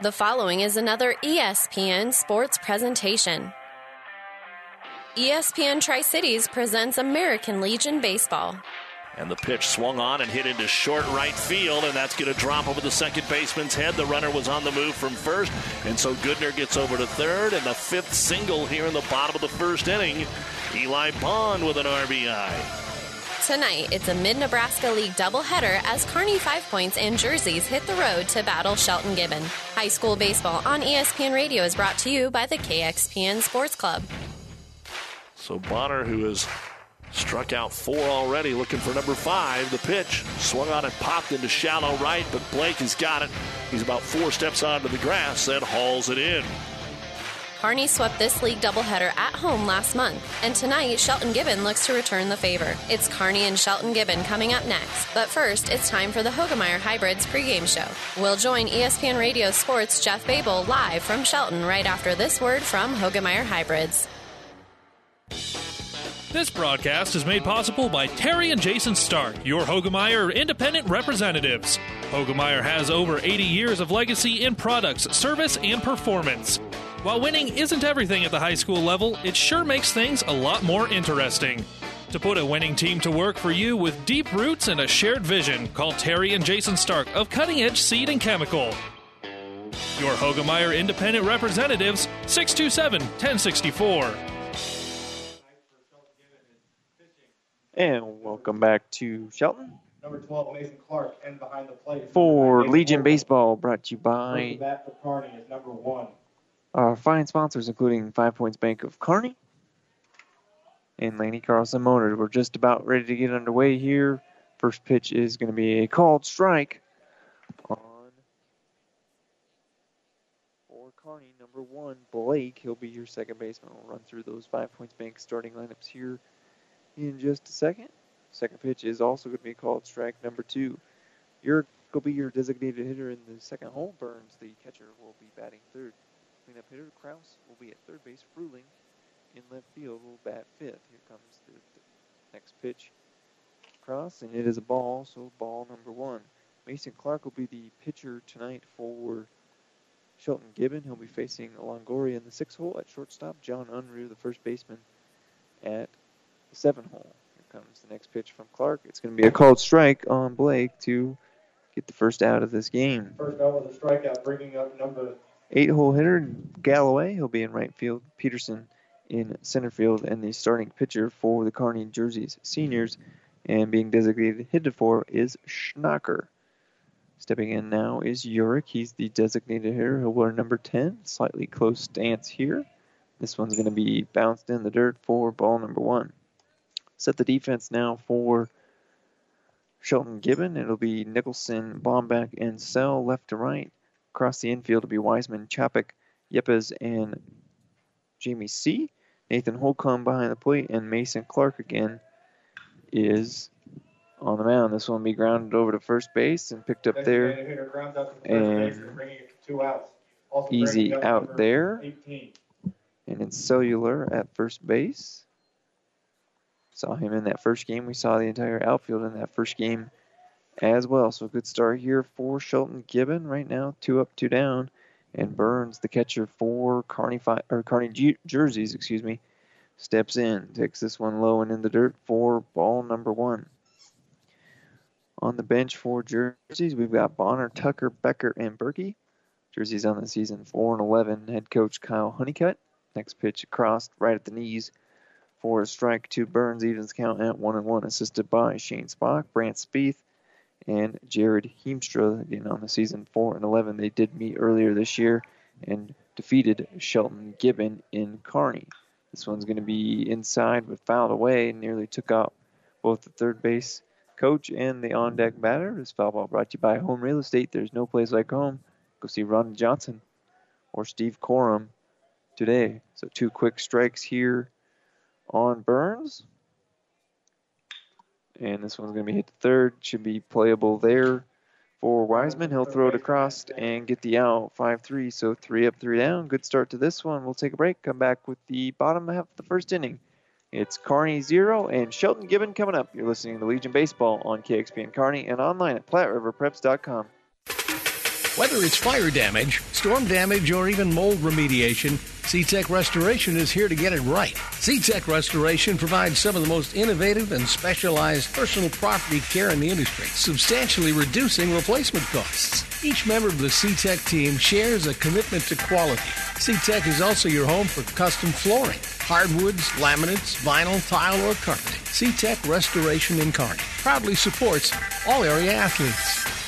The following is another ESPN sports presentation. ESPN Tri Cities presents American Legion Baseball. And the pitch swung on and hit into short right field, and that's going to drop over the second baseman's head. The runner was on the move from first, and so Goodner gets over to third, and the fifth single here in the bottom of the first inning. Eli Bond with an RBI. Tonight, it's a Mid Nebraska League doubleheader as Kearney Five Points and Jerseys hit the road to battle Shelton Gibbon. High school baseball on ESPN Radio is brought to you by the KXPN Sports Club. So Bonner, who has struck out four already, looking for number five. The pitch swung on and popped into shallow right, but Blake has got it. He's about four steps onto the grass and hauls it in. Kearney swept this league doubleheader at home last month, and tonight Shelton Gibbon looks to return the favor. It's Kearney and Shelton Gibbon coming up next, but first it's time for the Hoegemeyer Hybrids pregame show. We'll join ESPN Radio Sports' Jeff Babel live from Shelton right after this word from Hoegemeyer Hybrids. This broadcast is made possible by Terry and Jason Stark, your Hoegemeyer independent representatives. Hoegemeyer has over 80 years of legacy in products, service, and performance. While winning isn't everything at the high school level, it sure makes things a lot more interesting. To put a winning team to work for you with deep roots and a shared vision, call Terry and Jason Stark of Cutting Edge Seed and Chemical. Your Hoegemeyer Independent Representatives, 627 1064. And welcome back to Shelton. Number 12, Mason Clark, and behind the plate. For Legion Baseball, brought to you First by bat for Kearney is number one. Our fine sponsors, including Five Points Bank of Kearney and Lanny Carlson Motors. We're just about ready to get underway here. First pitch is going to be a called strike on for Kearney, number one, Blake. He'll be your second baseman. We'll run through those Five Points Bank starting lineups here in just a second. Second pitch is also going to be called strike number two. Your will be your designated hitter in the second hole. Burns, the catcher, will be batting third. Cleanup hitter Kraus will be at third base. Fruling in left field will bat fifth. Here comes the, the next pitch. Cross, and it is a ball, so ball number one. Mason Clark will be the pitcher tonight for Shelton Gibbon. He'll be facing Longoria in the sixth hole at shortstop. John Unruh, the first baseman, at the seven hole. Here comes the next pitch from Clark. It's going to be a called strike on Blake to get the first out of this game. First out with a strikeout, bringing up number Eight hole hitter Galloway. He'll be in right field. Peterson in center field, and the starting pitcher for the Kearney Jerseys seniors, and being designated hitter for is Schnacker. Stepping in now is Urick. He's the designated hitter. He'll wear number 10. Slightly close stance here. This one's going to be bounced in the dirt for ball number one. Set the defense now for Shelton Gibbon. It'll be Nicholson, Bombeck, and Sell left to right. Across the infield will be Wiseman, Chopik, Yepes, and Jamie C. Nathan Holcomb behind the plate, and Mason Clark again is on the mound. This one will be grounded over to first base and picked up there. designated hitter grounds out to first And base, bringing it to two outs. Easy out there. 18. and it's cellular at first base. Saw him in that first game. We saw the entire outfield in that first game as well. So good start here for Shelton Gibbon right now, two up, two down, and Burns, the catcher for Kearney fi- or Kearney Ju- jerseys, excuse me, steps in, takes this one low and in the dirt for ball number one. On the bench for jerseys, we've got Bonner, Tucker, Becker, and Berkey. Jerseys on the season four and eleven. Head coach Kyle Honeycutt. Next pitch across right at the knees for a strike to Burns evens count at one and one, assisted by Shane Spock, Brant Spieth, and Jared Heemstra. Again on the season four and eleven. They did meet earlier this year and defeated Shelton Gibbon in Kearney. This one's going to be inside but fouled away. Nearly took out both the third base coach and the on deck batter. This foul ball brought to you by Home Real Estate. There's no place like home. Go see Ron Johnson or Steve Corum today. So two quick strikes here on Burns. And this one's going to be hit to third. Should be playable there for Wiseman. He'll throw it across and get the out 5 3. So three up, three down. Good start to this one. We'll take a break. Come back with the bottom half of the first inning. It's Kearney 0 and Shelton Gibbon coming up. You're listening to Legion Baseball on KXPN Kearney and online at PlatteRiverPreps.com. Whether it's fire damage, storm damage, or even mold remediation, SeaTech Restoration is here to get it right. SeaTech Restoration provides some of the most innovative and specialized personal property care in the industry, substantially reducing replacement costs. Each member of the SeaTech team shares a commitment to quality. SeaTech is also your home for custom flooring, hardwoods, laminates, vinyl, tile, or carpeting. SeaTech Restoration in Kearney proudly supports all area athletes.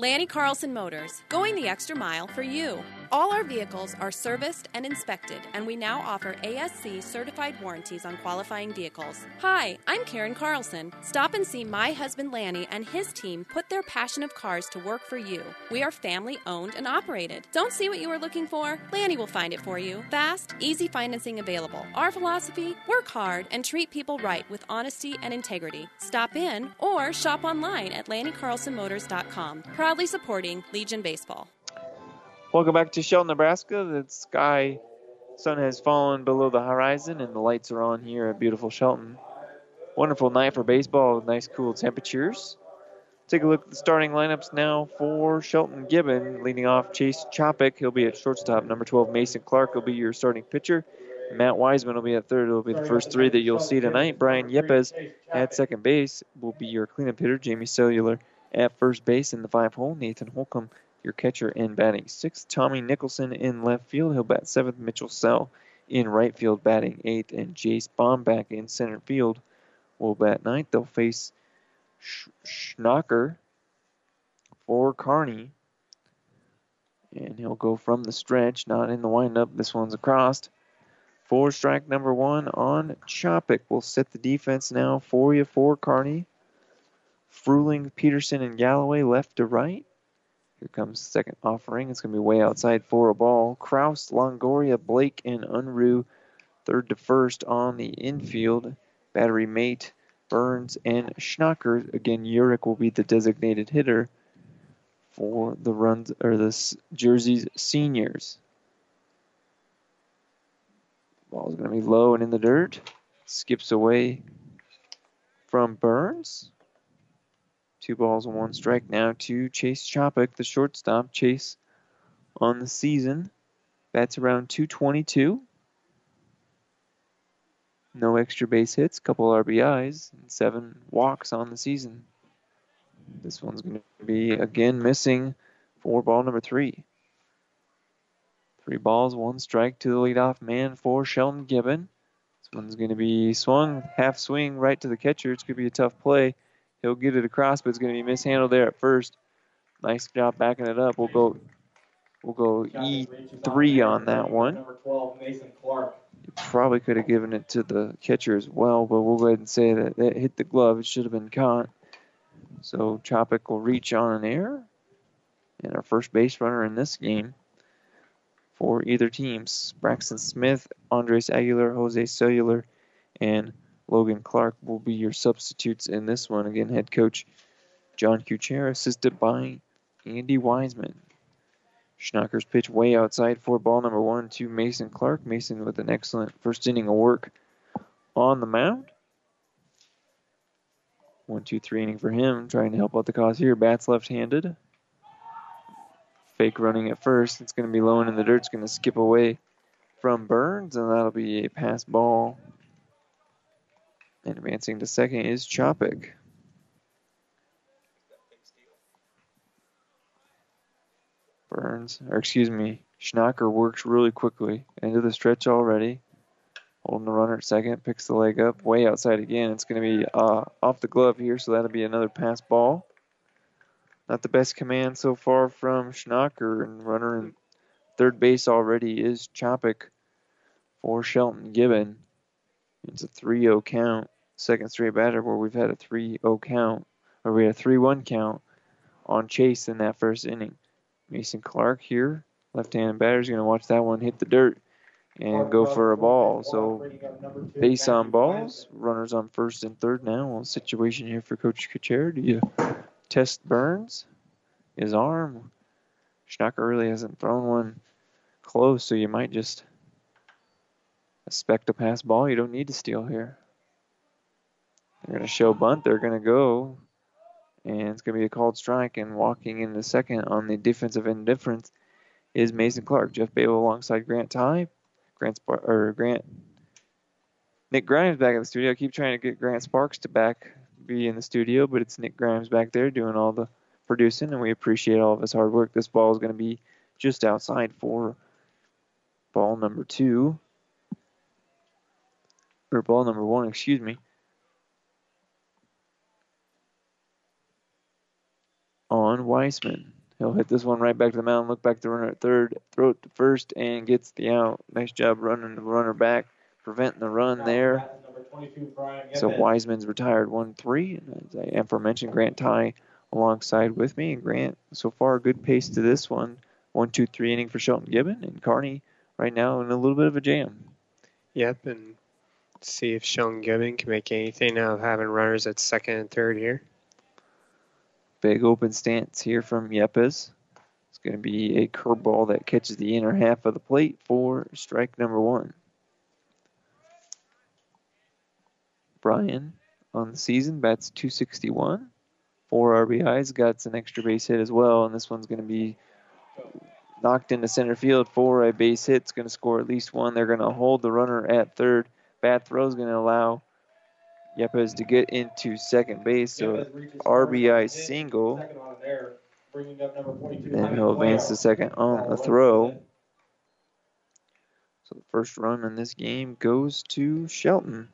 Lanny Carlson Motors, going the extra mile for you. All our vehicles are serviced and inspected, and we now offer ASC certified warranties on qualifying vehicles. Hi, I'm Karen Carlson. Stop and see my husband Lanny and his team put their passion of cars to work for you. We are family owned and operated. Don't see what you are looking for? Lanny will find it for you. Fast, easy financing available. Our philosophy work hard and treat people right with honesty and integrity. Stop in or shop online at LannyCarlsonMotors.com. Proudly supporting Legion Baseball. Welcome back to Shelton, Nebraska. The sky, sun has fallen below the horizon, and the lights are on here at beautiful Shelton. Wonderful night for baseball with nice cool temperatures. Take a look at the starting lineups now for Shelton Gibbon. Leading off Chase Chopik. He'll be at shortstop. Number 12, Mason Clark will be your starting pitcher. Matt Wiseman will be at third. It'll be the first three that you'll see tonight. Brian Yepes at second base will be your cleanup hitter. Jamie Cellular at first base in the five hole. Nathan Holcomb your catcher in batting sixth. Tommy Nicholson in left field. He'll bat seventh. Mitchell Sell in right field batting eighth. And Jace Bombeck in center field will bat ninth. They'll face Schnacker for Kearney, And he'll go from the stretch, not in the windup. This one's across. Four strike number one on Chopik. We'll set the defense now for you for Kearney. Fruling, Peterson, and Galloway left to right. Here comes the second offering. It's going to be way outside for a ball. Kraus, Longoria, Blake, and Unruh third to first on the infield. Battery mate, Burns, and Schnacker. Again, Urich will be the designated hitter for the runs or the Jersey's seniors. Ball's going to be low and in the dirt. Skips away from Burns. Two balls and one strike now to Chase Chopik, the shortstop. Chase on the season. That's around 222. No extra base hits, couple RBIs, and seven walks on the season. This one's going to be again missing for ball number three. Three balls, one strike to the leadoff man for Shelton Gibbon. This one's going to be swung, half swing right to the catcher. It's going to be a tough play. He'll get it across, but it's going to be mishandled there at first. Nice job backing it up. We'll go we'll go E3 on that one. Number 12, Mason Clark. Probably could have given it to the catcher as well, but we'll go ahead and say that it hit the glove. It should have been caught. So Chopik will reach on an air. And our first base runner in this game for either teams, Braxton Smith, Andres Aguilar, Jose Cellular, and Logan Clark will be your substitutes in this one. Again, head coach John Kuchera, assisted by Andy Wiseman. Schnacker's pitch way outside for ball number one to Mason Clark. Mason with an excellent first inning of work on the mound. One, two, three inning for him, trying to help out the cause here. Bats left-handed. Fake running at first. It's going to be low and in the dirt. It's going to skip away from Burns, and that'll be a pass ball and advancing to second is Chopik. Burns, or excuse me, Schnacker works really quickly. Into the stretch already. Holding the runner at second, picks the leg up, way outside again. It's going to be uh, off the glove here, so that'll be another pass ball. Not the best command so far from Schnacker, and runner in third base already is Chopik for Shelton Gibbon. It's a 3 0 count. Second straight batter where we've had a 3 0 count, or we had a 3 1 count on Chase in that first inning. Mason Clark here, left-handed batter, is going to watch that one hit the dirt and go for a ball. So base on balls, runners on first and third now. Well, situation here for Coach Kucher. Do you test Burns? His arm. Schnacker really hasn't thrown one close, so you might just expect a pass ball. You don't need to steal here. They're going to show bunt. They're going to go. And it's going to be a called strike. And walking in the second on the defensive indifference is Mason Clark. Jeff Babel alongside Grant Ty. Grant Sp- or Grant Nick Grimes back in the studio. I keep trying to get Grant Sparks to back be in the studio, but it's Nick Grimes back there doing all the producing, and we appreciate all of his hard work. This ball is going to be just outside for ball number two, or ball number one, excuse me. On Wiseman. He'll hit this one right back to the mound, look back to the runner at third, throw it to first, and gets the out. Nice job running the runner back, preventing the run there. So Wiseman's retired 1 3. And as I aforementioned, Grant Ty alongside with me. And Grant, so far, a good pace to this one. 1 2 3 inning for Shelton Gibbon. And Kearney right now in a little bit of a jam. Yep, and see if Shelton Gibbon can make anything out of having runners at second and third here. Big open stance here from Yepes. It's going to be a curveball that catches the inner half of the plate for strike number one. Brian on the season bats 261, four RBIs, got an extra base hit as well, and this one's going to be knocked into center field for a base hit. It's going to score at least one. They're going to hold the runner at third. Bat throw is going to allow Yepes to get into second base. So RBI single. Then he'll advance to second on the throw. So the first run in this game goes to Shelton.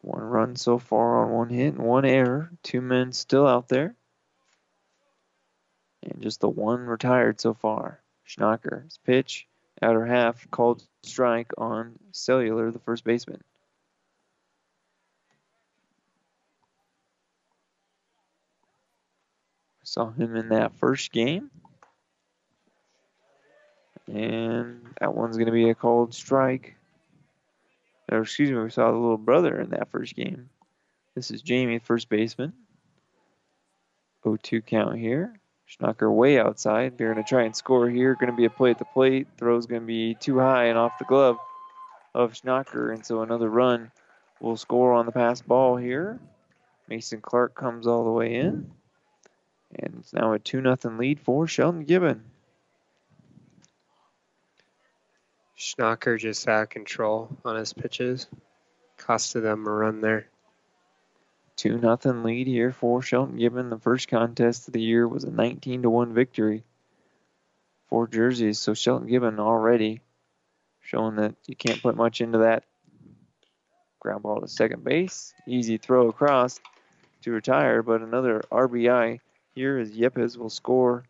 One run so far on one hit and one error. Two men still out there. And just the one retired so far. Schnacker, Schnacker's pitch, outer half, called strike on Cellular, the first baseman. Saw him in that first game. And that one's going to be a called strike. Or excuse me, we saw the little brother in that first game. This is Jamie, first baseman. 0-2 count here. Schnacker way outside. They're going to try and score here. Going to be a play at the plate. Throw's going to be too high and off the glove of Schnacker. And so another run will score on the pass ball here. Mason Clark comes all the way in. And it's now a 2 0 lead for Shelton Gibbon. Schnacker just out of control on his pitches. Costed them a run there. 2 nothing lead here for Shelton Gibbon. The first contest of the year was a 19 to 1 victory for jerseys. So Shelton Gibbon already showing that you can't put much into that. Ground ball to second base. Easy throw across to retire, but another RBI here as Yepes will score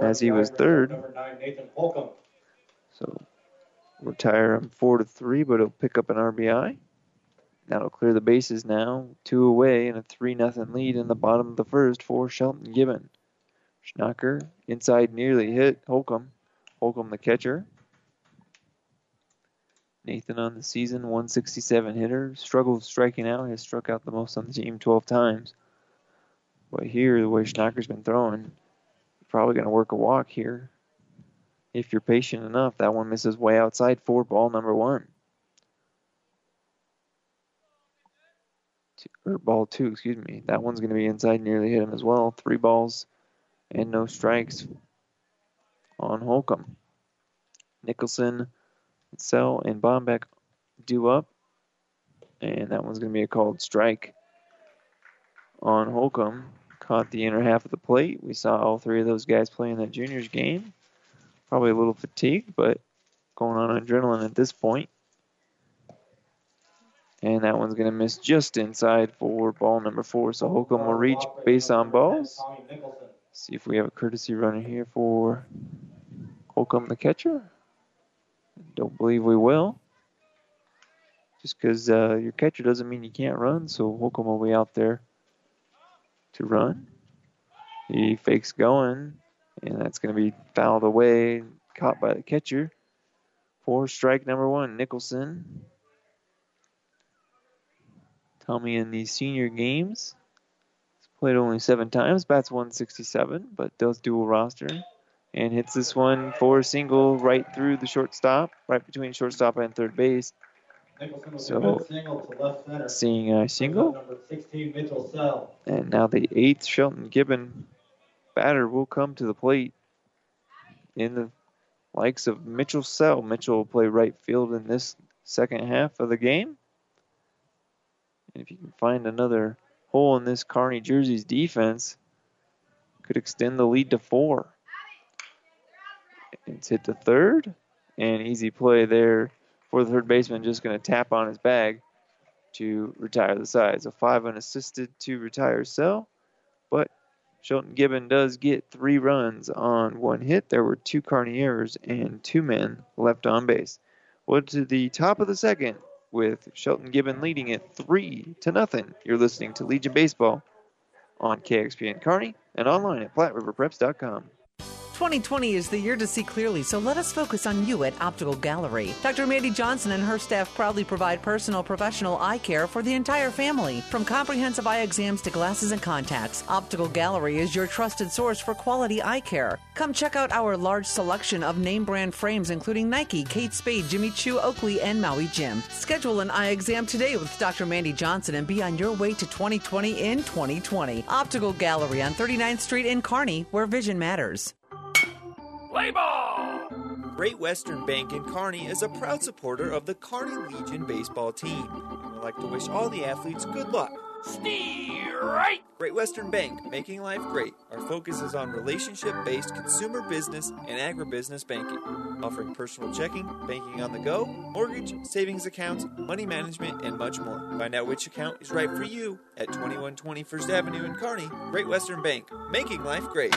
as he was third. So retire him four to three, but he'll pick up an RBI. That'll clear the bases now. Two away and a 3 nothing lead in the bottom of the first for Shelton Gibbon. Schnacker inside nearly hit Holcomb. Holcomb the catcher. Nathan on the season, 167 hitter. Struggled striking out. Has struck out the most on the team 12 times. But here, the way Schnacker's been throwing, probably going to work a walk here. If you're patient enough, that one misses way outside for ball number one. Or ball two, excuse me. That one's going to be inside, nearly hit him as well. Three balls and no strikes on Holcomb. Nicholson, Sell, and Bombeck do up, and that one's going to be a called strike on Holcomb. Caught the inner half of the plate. We saw all three of those guys play in that juniors game. Probably a little fatigued, but going on adrenaline at this point. And that one's going to miss just inside for ball number four. So Holcomb will reach base on balls. See if we have a courtesy runner here for Holcomb, the catcher. Don't believe we will. Just because uh, your catcher doesn't mean you can't run. So Holcomb will be out there to run. He fakes going, and that's going to be fouled away, caught by the catcher. For strike number one, Nicholson. Tommy in these senior games has played only seven times, bats 167, but does dual roster. And hits this one for a single right through the shortstop, right between shortstop and third base. So. Seeing a single. Number 16, Mitchell Sell. And now the eighth Shelton Gibbon batter will come to the plate in the likes of Mitchell Sell. Mitchell will play right field in this second half of the game. And if you can find another hole in this Kearney Jersey's defense, could extend the lead to four. It's hit to third, and easy play there for the third baseman, just going to tap on his bag to retire the side. So five unassisted to retire Sell, but Shelton Gibbon does get three runs on one hit. There were two Kearney errors and two men left on base. Well, to the top of the second with Shelton Gibbon leading it three to nothing. You're listening to Legion Baseball on KXPN Kearney and online at PlatteRiverPreps.com. 2020 is the year to see clearly, so let us focus on you at Optical Gallery. Dr. Mandy Johnson and her staff proudly provide personal professional eye care for the entire family. From comprehensive eye exams to glasses and contacts, Optical Gallery is your trusted source for quality eye care. Come check out our large selection of name brand frames, including Nike, Kate Spade, Jimmy Choo, Oakley, and Maui Jim. Schedule an eye exam today with Dr. Mandy Johnson and be on your way to 2020 in 2020. Optical Gallery on 39th Street in Kearney, where vision matters. Play ball! Great Western Bank in Kearney is a proud supporter of the Kearney Legion baseball team and would like to wish all the athletes good luck. Steer right! Great Western Bank, making life great. Our focus is on relationship based consumer business and agribusiness banking, offering personal checking, banking on the go, mortgage, savings accounts, money management, and much more. Find out which account is right for you at 2120 First Avenue in Kearney. Great Western Bank, making life great.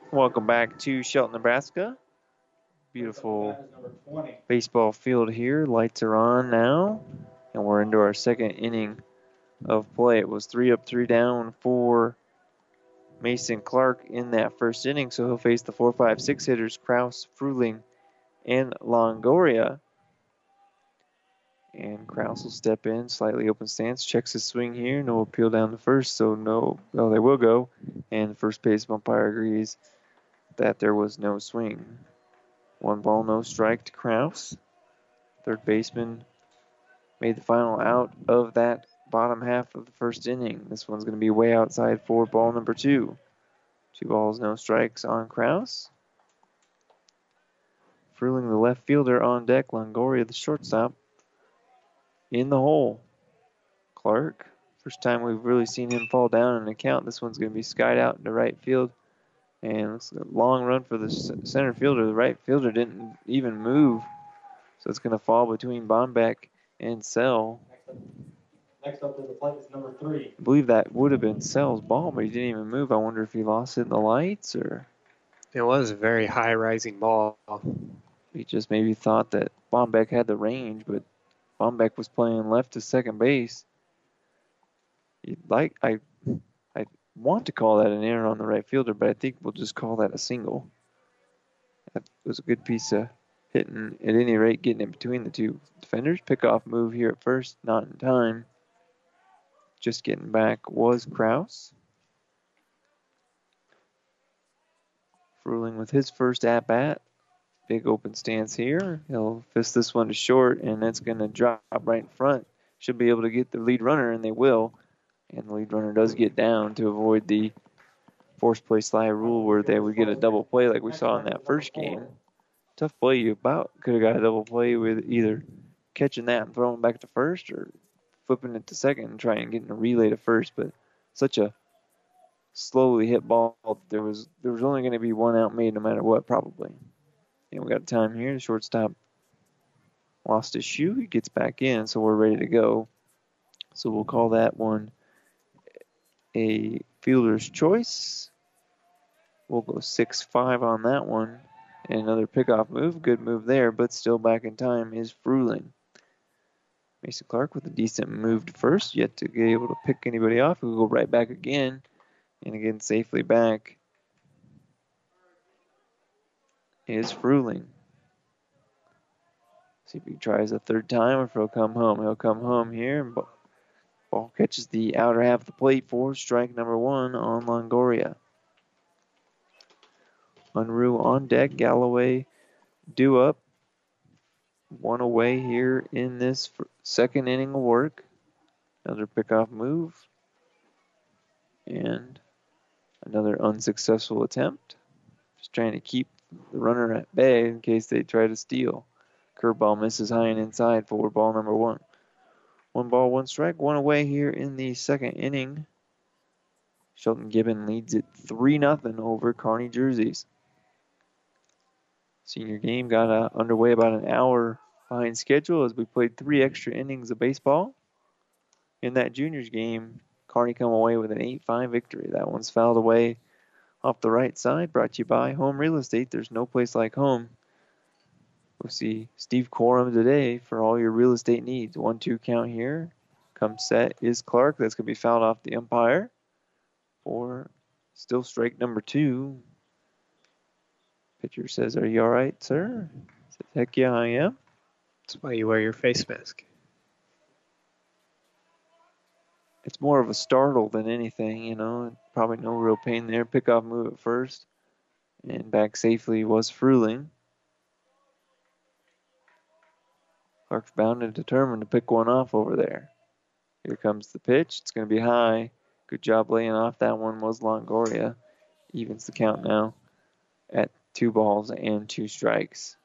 Welcome back to Shelton, Nebraska. Beautiful baseball field here. Lights are on now, and we're into our second inning of play. It was three up, three down for Mason Clark in that first inning, so he'll face the four, five, six hitters Kraus, Fruling, and Longoria. And Kraus will step in, slightly open stance, checks his swing here. No appeal down the first, so no, no, they will go. And first base umpire agrees that there was no swing. One ball, no strike to Kraus. Third baseman made the final out of that bottom half of the first inning. This one's going to be way outside for ball number two. Two balls, no strikes on Kraus. Fruling the left fielder on deck. Longoria, the shortstop, in the hole. Clark, first time we've really seen him fall down in an account. This one's going to be skied out into right field. And it's a long run for the center fielder. The right fielder didn't even move. So it's going to fall between Bombeck and Sell. Next up next up to the plate is number three. I believe that would have been Sell's ball, but he didn't even move. I wonder if he lost it in the lights or. It was a very high rising ball. He just maybe thought that Bombeck had the range, but Bombeck was playing left to second base. You'd like I I want to call that an error on the right fielder, but I think we'll just call that a single. That was a good piece of hitting at any rate, getting in between the two defenders. Pickoff move here at first, not in time. Just getting back was Kraus. Fruling with his first at bat. Big open stance here. He'll fist this one to short, and that's going to drop right in front. Should be able to get the lead runner, and they will. And the lead runner does get down to avoid the forced play slide rule where they would get a double play like we saw in that first game. Tough play. You about could have got a double play with either catching that and throwing back to first or flipping it to second and trying and getting a relay to first. But such a slowly hit ball. There was there was only going to be one out made no matter what, probably. And we got time here. The shortstop lost his shoe. He gets back in, so we're ready to go. So we'll call that one a fielder's choice. We'll go 6 5 on that one. And another pickoff move. Good move there, but still back in time is Fruling. Mason Clark with a decent move to first, yet to be able to pick anybody off. We'll go right back again, and again safely back is Fruling. See if he tries a third time or if he'll come home. He'll come home here, and ball catches the outer half of the plate for strike number one on Longoria. Unruh on deck. Galloway due up. One away here in this second inning of work. Another pickoff move. And another unsuccessful attempt. Just trying to keep the runner at bay in case they try to steal. Curveball misses high and inside for ball number one. One ball, one strike, one away here in the second inning. Shelton Gibbon leads it 3 0 over Kearney Jerseys. Senior game got uh, underway about an hour behind schedule as we played three extra innings of baseball. In that juniors game, Kearney come away with an 8 5 victory. That one's fouled away off the right side, brought to you by Home Real Estate. There's no place like home. We'll see Steve Corum today for all your real estate needs. One two count here. Come set is Clark. That's going to be fouled off the umpire. For still strike number two. Pitcher says, Are you all right, sir? Says, Heck yeah, I am. That's why you wear your face mask. It's more of a startle than anything, you know. Probably no real pain there. Pick off move at first. And back safely was Fruling. Clark's bound and determined to pick one off over there. Here comes the pitch. It's going to be high. Good job laying off that one was Longoria. Evens the count now at two balls and two strikes.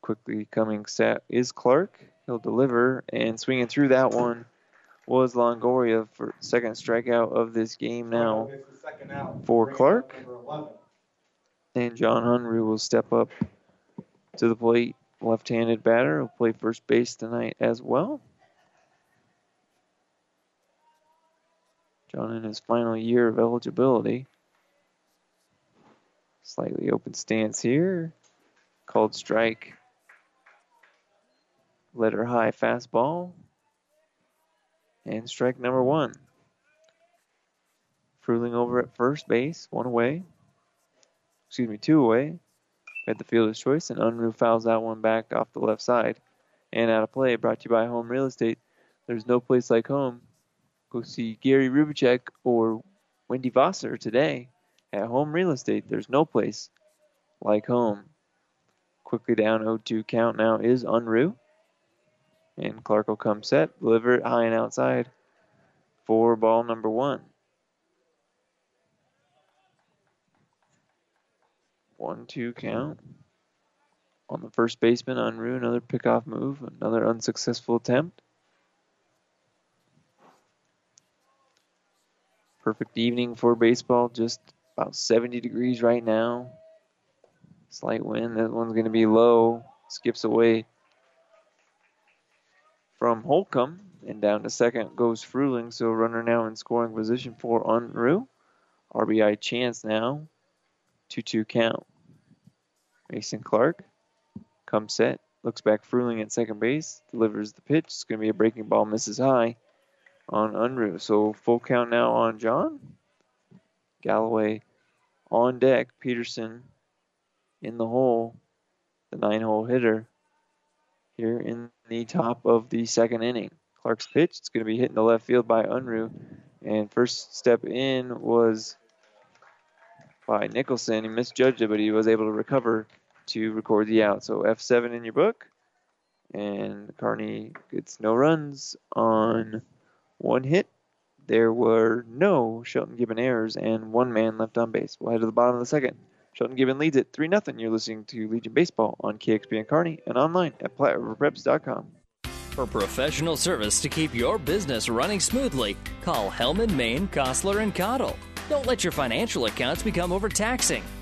Quickly coming set is Clark. He'll deliver and swinging through that one was Longoria for second strikeout of this game now for Clark. And John Unruh will step up to the plate. Left-handed batter will play first base tonight as well. John in his final year of eligibility. Slightly open stance here. Called strike. Letter high fastball. And strike number one. Fruling over at first base, one away. Excuse me, two away. At the fielder's choice, and Unruh fouls that one back off the left side. And out of play, brought to you by Home Real Estate. There's no place like home. Go see Gary Rubicek or Wendy Vassar today at Home Real Estate. There's no place like home. Quickly down 0-2 count now is Unruh. And Clark will come set, deliver it high and outside for ball number one. One, two count. On the first baseman, Unruh, another pickoff move, another unsuccessful attempt. Perfect evening for baseball, just about 70 degrees right now. Slight wind, that one's going to be low. Skips away from Holcomb, and down to second goes Fruling, so runner now in scoring position for Unruh. RBI chance now, 2 2 count. Mason Clark comes set, looks back Fruling at second base, delivers the pitch. It's going to be a breaking ball, misses high on Unruh. So full count now on John. Galloway on deck. Peterson in the hole, the nine hole hitter here in the top of the second inning. Clark's pitch, it's going to be hitting the left field by Unruh. And first step in was by Nicholson. He misjudged it, but he was able to recover to record the out. So F7 in your book. And Kearney gets no runs on one hit. There were no Shelton Gibbon errors and one man left on base. We'll head to the bottom of the second. Shelton Gibbon leads it 3 0. You're listening to Legion Baseball on KXPN Kearney and online at PlatteRiverPreps.com. For professional service to keep your business running smoothly, call Hellman, Maine, Kostler, and Cottle. Don't let your financial accounts become overtaxing.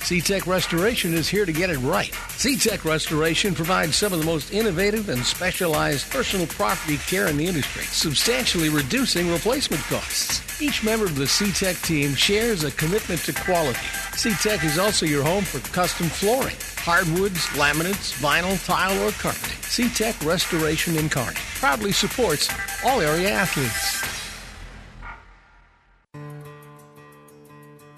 SeaTech Restoration is here to get it right. SeaTech Restoration provides some of the most innovative and specialized personal property care in the industry, substantially reducing replacement costs. Each member of the SeaTech team shares a commitment to quality. SeaTech is also your home for custom flooring, hardwoods, laminates, vinyl, tile, or carpeting. SeaTech Restoration in Kearney proudly supports all area athletes.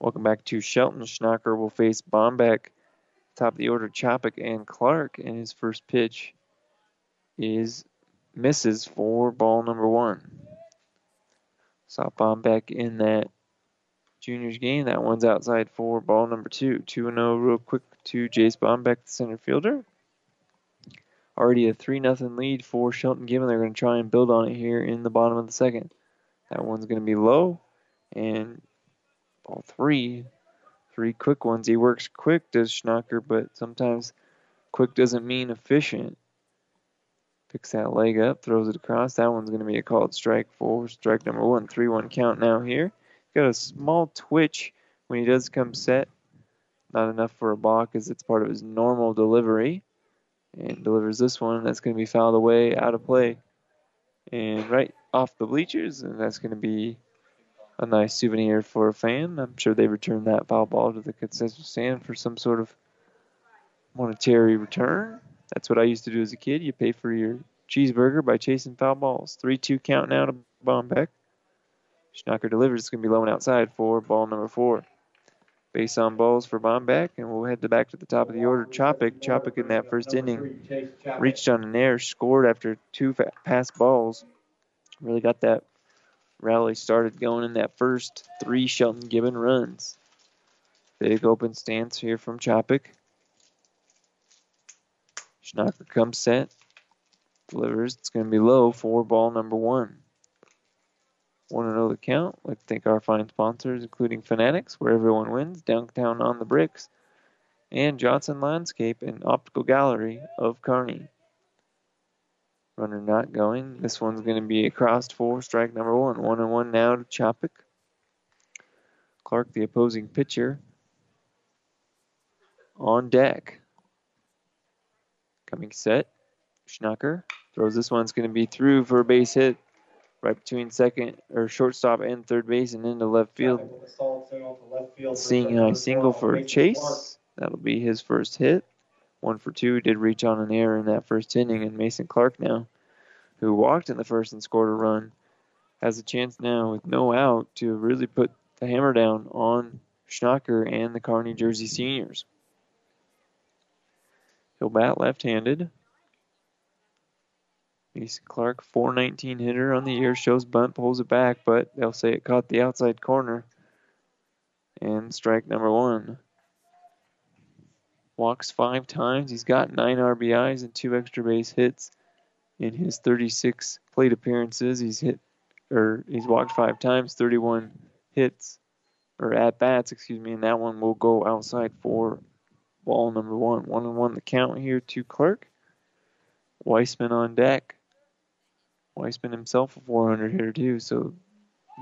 Welcome back to Shelton. Schnacker will face Bombeck. Top of the order, Chopik and Clark. And his first pitch is misses for ball number one. Saw Bombeck in that juniors game. That one's outside for ball number two. 2 0 real quick to Jace Bombeck, the center fielder. Already a 3 0 lead for Shelton Gibbon. They're going to try and build on it here in the bottom of the second. That one's going to be low. And all three, three quick ones. He works quick, does Schnacker, but sometimes quick doesn't mean efficient. Picks that leg up, throws it across. That one's going to be a called strike for strike number one, three one count now here. Got a small twitch when he does come set. Not enough for a balk as it's part of his normal delivery. And delivers this one. That's going to be fouled away, out of play. And right off the bleachers. And that's going to be a nice souvenir for a fan. I'm sure they returned that foul ball to the concession stand for some sort of monetary return. That's what I used to do as a kid. You pay for your cheeseburger by chasing foul balls. 3 2 count now to Bombeck. Schnacker delivers. It's going to be low and outside for ball number four. Base on balls for Bombeck, and we'll head back to the top of the order. Chopik. Chopik in that first inning reached on an air, scored after two pass balls. Really got that rally started going in that first three Shelton Gibbon runs. Big open stance here from Chopik. Schnacker comes set, delivers. It's going to be low for ball number one. Want to know the count? I'd like to thank our fine sponsors, including Fanatics, where everyone wins, Downtown on the Bricks, and Johnson Landscape and Optical Gallery of Kearney. Runner not going. This one's going to be across for strike number one. One and one now to Chopik. Clark, the opposing pitcher, on deck. Coming set. Schnacker throws this one's going to be through for a base hit right between second or shortstop and third base and into left field. Seeing a single for Chase. That'll be his first hit. One for two. Did reach on an error in that first inning, and Mason Clark now, who walked in the first and scored a run, has a chance now with no out to really put the hammer down on Schnacker and the Kearney Jersey seniors. He'll bat left-handed. Mason Clark, 419 hitter on the year, shows bunt, pulls it back, but they'll say it caught the outside corner. And strike number one. Walks five times. He's got nine RBIs and two extra base hits in his 36 plate appearances. He's hit, or he's walked five times, 31 hits, or at bats, excuse me, and that one will go outside for ball number one. One and one the count here to Clark. Wiseman on deck. Wiseman himself a 400 hitter too. So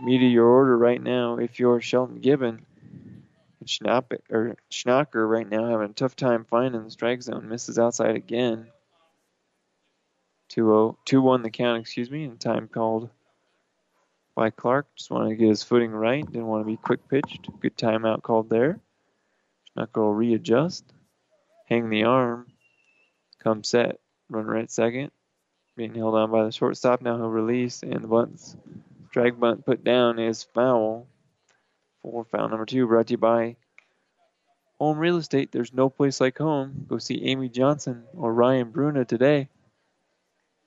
your order right now if you're Shelton Gibbon. Schnapp, or Schnacker right now having a tough time finding the strike zone. Misses outside again. 2-0, 2-1 the count, excuse me, and time called by Clark. Just wanted to get his footing right. Didn't want to be quick pitched. Good timeout called there. Schnacker will readjust, hang the arm, come set, run right second. Being held on by the shortstop. Now he'll release, and the bunt's drag bunt put down is foul. For foul number two, brought to you by Home Real Estate. There's no place like home. Go see Amy Johnson or Ryan Bruna today.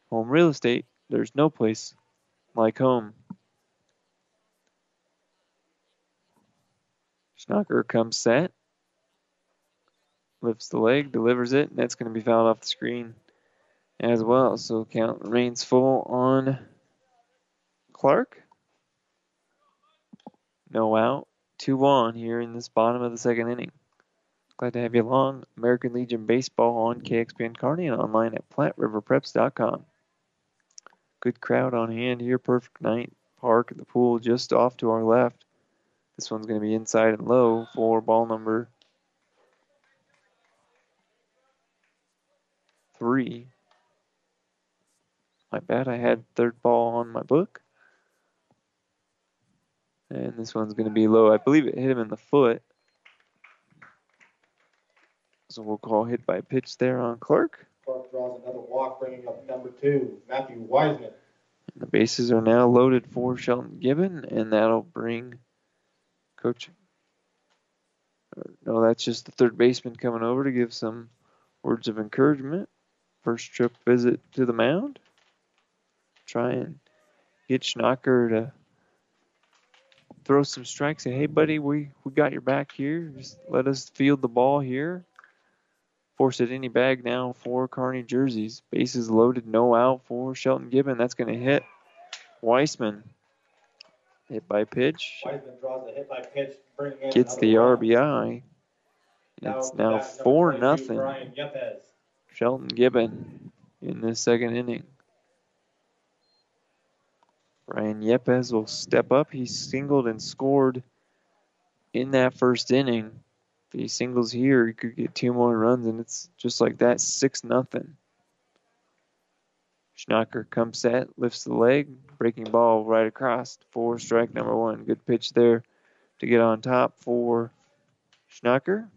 Home Real Estate. There's no place like home. Schnacker comes set. Lifts the leg, delivers it, and that's going to be fouled off the screen as well. So count remains full on Clark. No out. Two on here in this bottom of the second inning. Glad to have you along. American Legion Baseball on KXPN Kearney and online at PlatteRiverPreps.com. Good crowd on hand here. Perfect night. Park at the pool just off to our left. This one's going to be inside and low for ball number three. My bad, I had third ball on my book. And this one's going to be low. I believe it hit him in the foot. So we'll call hit by pitch there on Clark. Clark draws another walk, bringing up number two, Matthew Wiseman. And the bases are now loaded for Shelton Gibbon, and that'll bring Coach. Uh, no, that's just the third baseman coming over to give some words of encouragement. First trip visit to the mound. Try and get Schnacker to throw some strikes. and hey, buddy, we, we got your back here. Just let us field the ball here. Force it any bag now for Kearney jerseys. Bases loaded, no out for Shelton Gibbon. That's going to hit Wiseman. Hit by pitch. Wiseman draws a hit by pitch, Gets the. RBI. Now It's now 4 nothing. Brian Shelton Gibbon in the second inning. Brian Yepes will step up. He singled and scored in that first inning. If he singles here, he could get two more runs, and it's just like that, six nothing. Schnacker comes set, lifts the leg, breaking ball right across for strike number one. Good pitch there to get on top for Schnacker.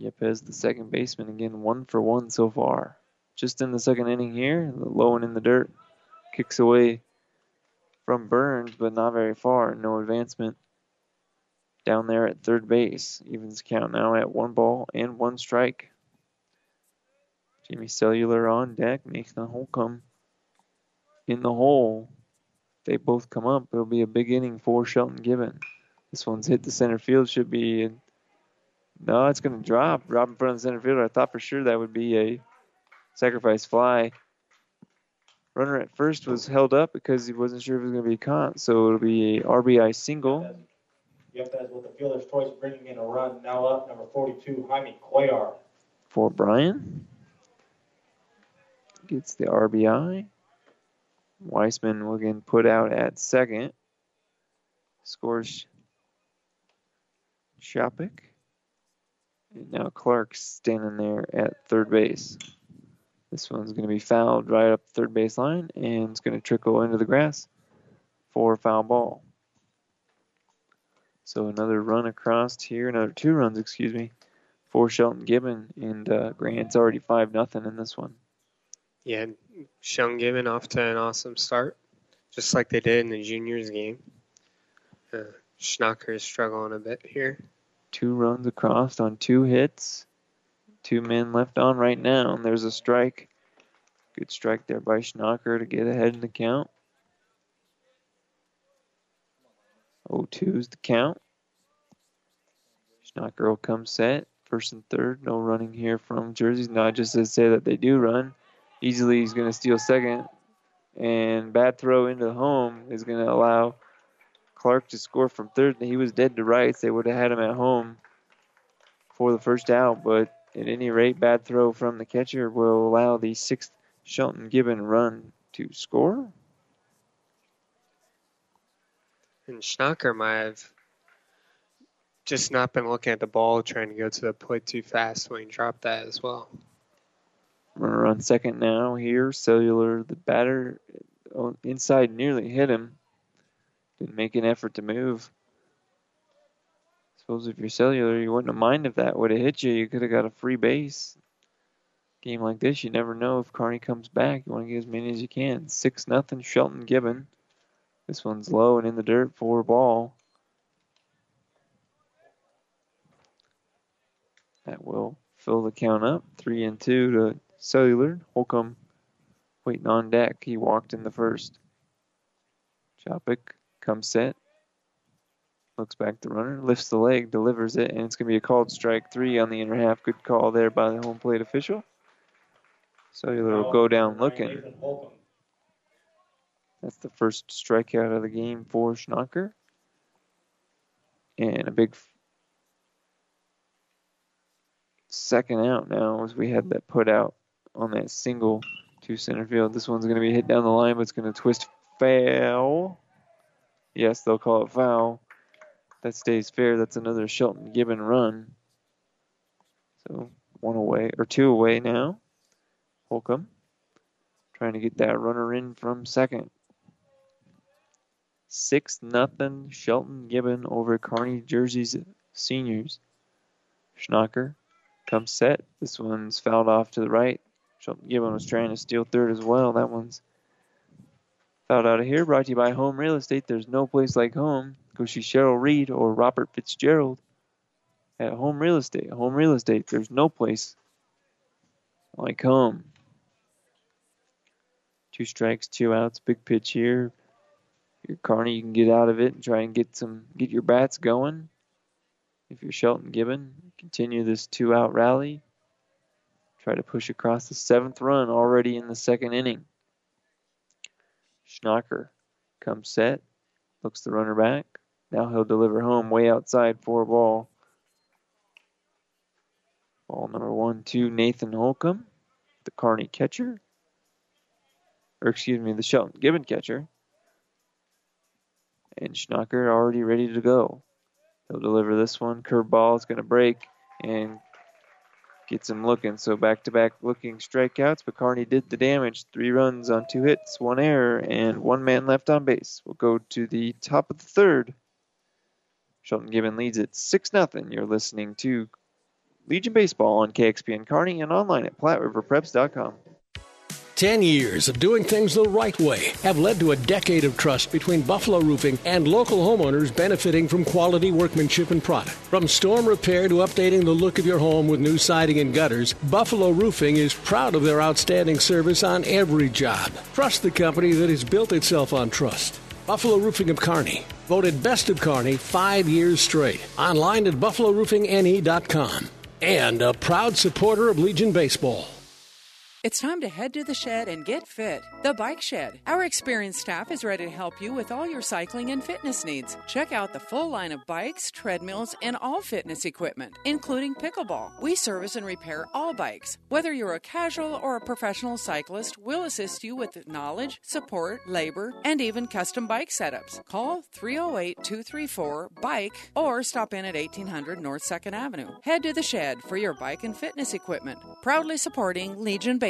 Yepes, the second baseman, again one for one so far. Just in the second inning here, low one in the dirt, kicks away from Burns, but not very far. No advancement down there at third base. Evens count now at one ball and one strike. Jimmy Cuellar on deck makes the Holcomb in the hole. They both come up, it'll be a big inning for Shelton Gibbon. This one's hit the center field. Should be. No, it's going to drop. Drop in front of the center fielder. I thought for sure that would be a sacrifice fly. Runner at first was held up because he wasn't sure if it was going to be caught. So it'll be a RBI single. Yepes with the fielder's choice, bringing in a run. Now up, number 42, Jaime Cuellar. for Brian. Gets the RBI. Wiseman will again put out at second. Scores Chopik. And now Clark's standing there at third base. This one's going to be fouled right up the third base line and it's going to trickle into the grass for a foul ball. So another run across here, another two runs, excuse me, for Shelton Gibbon, and uh, Grant's already five nothing in this one. Yeah, Shelton Gibbon off to an awesome start, just like they did in the juniors game. Uh, Schnacker is struggling a bit here. Two runs across on two hits, two men left on right now, and there's a strike. Good strike there by Schnacker to get ahead in the count. 0-2 is the count. Schnacker will come set. First and third. No running here from Jerseys. Not just to say that they do run. Easily he's going to steal second. And bad throw into the home is going to allow Clark to score from third. He was dead to rights. They would have had him at home for the first out. But at any rate, bad throw from the catcher will allow the sixth Shelton Gibbon run to score. And Schnacker might have just not been looking at the ball, trying to go to the plate too fast when he dropped that as well. Runner on second now here. Cuellar, the batter on- inside nearly hit him. Didn't make an effort to move. Suppose if you're Cuellar, you wouldn't have minded if that would have hit you. You could have got a free base. Game like this, you never know if Kearney comes back. You want to get as many as you can. Six nothing Shelton Gibbon. This one's low and in the dirt for ball. That will fill the count up. Three and two to Cuellar. Holcomb waiting on deck. He walked in the first. Chopik comes set. Looks back the runner, lifts the leg, delivers it, and it's going to be a called strike three on the inner half. Good call there by the home plate official. Cuellar will go down looking. That's the first strikeout of the game for Schnacker. And a big second out now as we had that put out on that single to center field. This one's going to be hit down the line, but it's going to twist foul. Yes, they'll call it foul. That stays fair. That's another Shelton Gibbon run. So one away, or two away now. Holcomb trying to get that runner in from second. Six nothing Shelton Gibbon over Kearney Jersey's seniors. Schnacker comes set. This one's fouled off to the right. Shelton Gibbon was trying to steal third as well. That one's fouled out of here. Brought to you by Home Real Estate. There's no place like home. Go see Cheryl Reed or Robert Fitzgerald at Home Real Estate. Home Real Estate. There's no place like home. Two strikes, two outs. Big pitch here. Your Kearney, you can get out of it and try and get some, get your bats going. If you're Shelton Gibbon, continue this two-out rally. Try to push across the seventh run already in the second inning. Schnacker comes set, looks the runner back. Now he'll deliver home way outside for a ball. Ball number one to Nathan Holcomb, the Kearney catcher. Or excuse me, the Shelton Gibbon catcher. And Schnacker already ready to go. He'll deliver this one. Curveball is going to break and gets him looking. So back to back looking strikeouts. But Kearney did the damage. Three runs on two hits, one error, and one man left on base. We'll go to the top of the third. Shelton Gibbon leads it 6 0. You're listening to Legion Baseball on KXPN Kearney and online at PlatteRiverPreps.com. 10 years of doing things the right way have led to a decade of trust between Buffalo Roofing and local homeowners benefiting from quality workmanship and product. From storm repair to updating the look of your home with new siding and gutters, Buffalo Roofing is proud of their outstanding service on every job. Trust the company that has built itself on trust. Buffalo Roofing of Kearney, voted best of Kearney five years straight. Online at buffaloroofingne.com. And a proud supporter of Legion Baseball. It's time to head to the shed and get fit. The Bike Shed. Our experienced staff is ready to help you with all your cycling and fitness needs. Check out the full line of bikes, treadmills, and all fitness equipment, including pickleball. We service and repair all bikes. Whether you're a casual or a professional cyclist, we'll assist you with knowledge, support, labor, and even custom bike setups. Call 308 234 BIKE or stop in at 1800 North 2nd Avenue. Head to the shed for your bike and fitness equipment. Proudly supporting Legion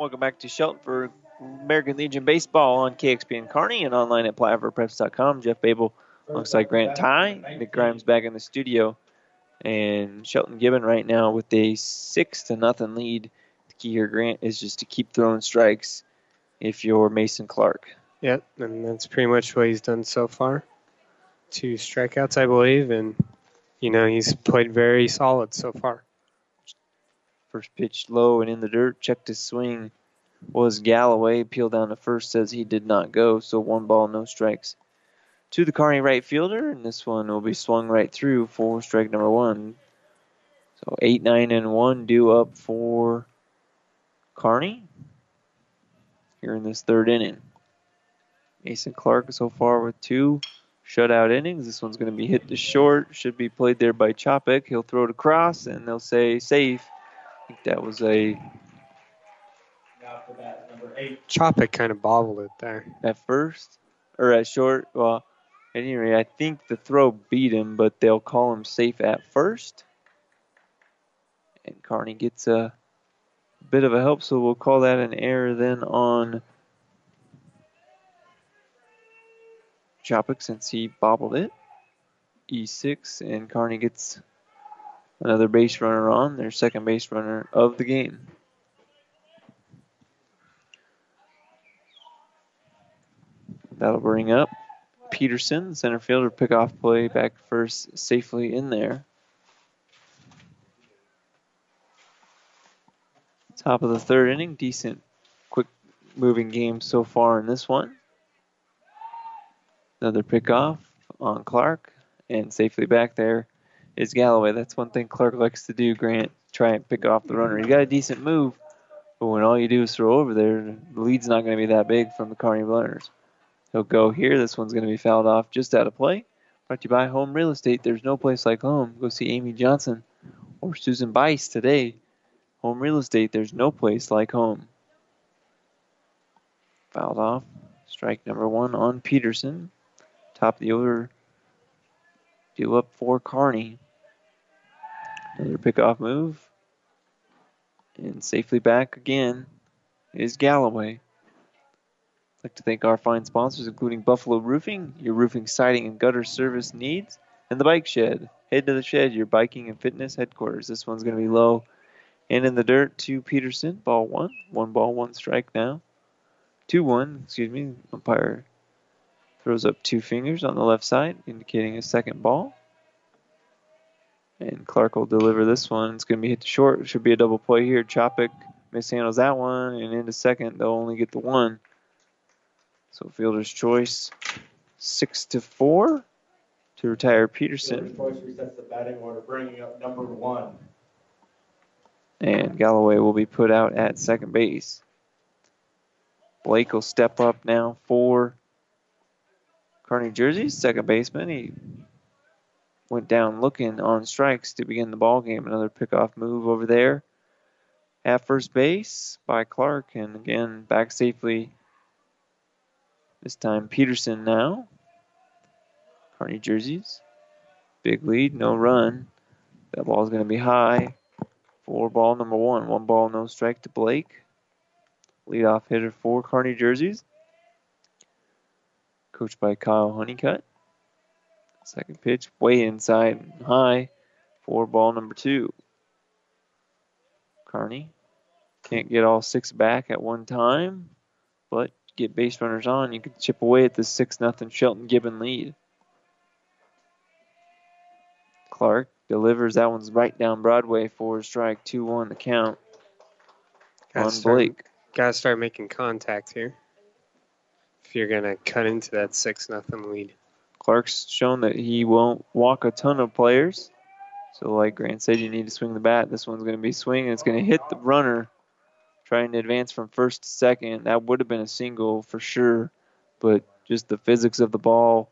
Welcome back to Shelton for American Legion Baseball on KXPN Kearney and online at PlatteRiverPreps.com. Jeff Babel alongside Grant Ty. Nick Grimes back in the studio. And Shelton Gibbon right now with a 6 to nothing lead. The key here, Grant, is just to keep throwing strikes if you're Mason Clark. Yep, and that's pretty much what he's done so far. Two strikeouts, I believe, and, you know, he's played very solid so far. First pitch low and in the dirt. Checked his swing. Was Galloway. Peeled down to first. Says he did not go. So one ball, no strikes. To the Kearney right fielder. And this one will be swung right through for strike number one. So 8, 9, and 1 due up for Kearney here in this third inning. Mason Clark so far with two. shutout innings. This one's going to be hit to short. Should be played there by Chopik. He'll throw it across, and they'll say safe. Think that was a Chopik kind of bobbled it there. at first or at short. Well, at any rate, I think the throw beat him, but they'll call him safe at first. And Kearney gets a bit of a help, so we'll call that an error then on Chopik since he bobbled it. E6, and Kearney gets another base runner on, their second base runner of the game. That'll bring up Peterson, center fielder, pick off play back first safely in there. Top of the third inning, decent, quick moving game so far in this one. Another pickoff on Clark, and safely back there is Galloway. That's one thing Clark likes to do, Grant, try and pick off the runner. He got a decent move, but when all you do is throw over there, the lead's not going to be that big from the Kearney runners. He'll go here. This one's going to be fouled off just out of play. Brought to you by Home Real Estate. There's no place like home. Go see Amy Johnson or Susan Bice today. Home Real Estate. There's no place like home. Fouled off. Strike number one on Peterson. Top of the order. Up for Kearney. Another pickoff move. And safely back again is Galloway. I'd like to thank our fine sponsors, including Buffalo Roofing, your roofing, siding, and gutter service needs, and the Bike Shed. Head to the shed, your biking and fitness headquarters. This one's going to be low and in the dirt to Peterson. Ball one. One ball, one strike now. 2 1, excuse me. Umpire throws up two fingers on the left side, indicating a second ball. And Clark will deliver this one. It's going to be hit to short. Should be a double play here. Chopik mishandles that one, and into second, they'll only get the one. So fielder's choice, six to four to retire Peterson. Fielder's choice resets the batting order, bringing up number one. And Galloway will be put out at second base. Blake will step up now for Kearney Jersey's second baseman. He went down looking on strikes to begin the ball game. Another pickoff move over there at first base by Clark, and again back safely. This time Peterson now. Kearney Jerseys. Big lead, no run. That ball is going to be high for ball number one. One ball, no strike to Blake. Leadoff hitter for Kearney Jerseys. Coached by Kyle Honeycutt. Second pitch, way inside and high for ball number two. Kearney can't get all six back at one time, but get base runners on, you can chip away at the 6 nothing Shelton Gibbon lead. Clark delivers. That one's right down Broadway for strike 2 1 the count Gotta on start- Blake. Gotta start making contact here. If you're gonna cut into that six nothing lead. Clark's shown that he won't walk a ton of players. So, like Grant said, you need to swing the bat. This one's going to be swinging. It's going to hit the runner trying to advance from first to second. That would have been a single for sure, but just the physics of the ball,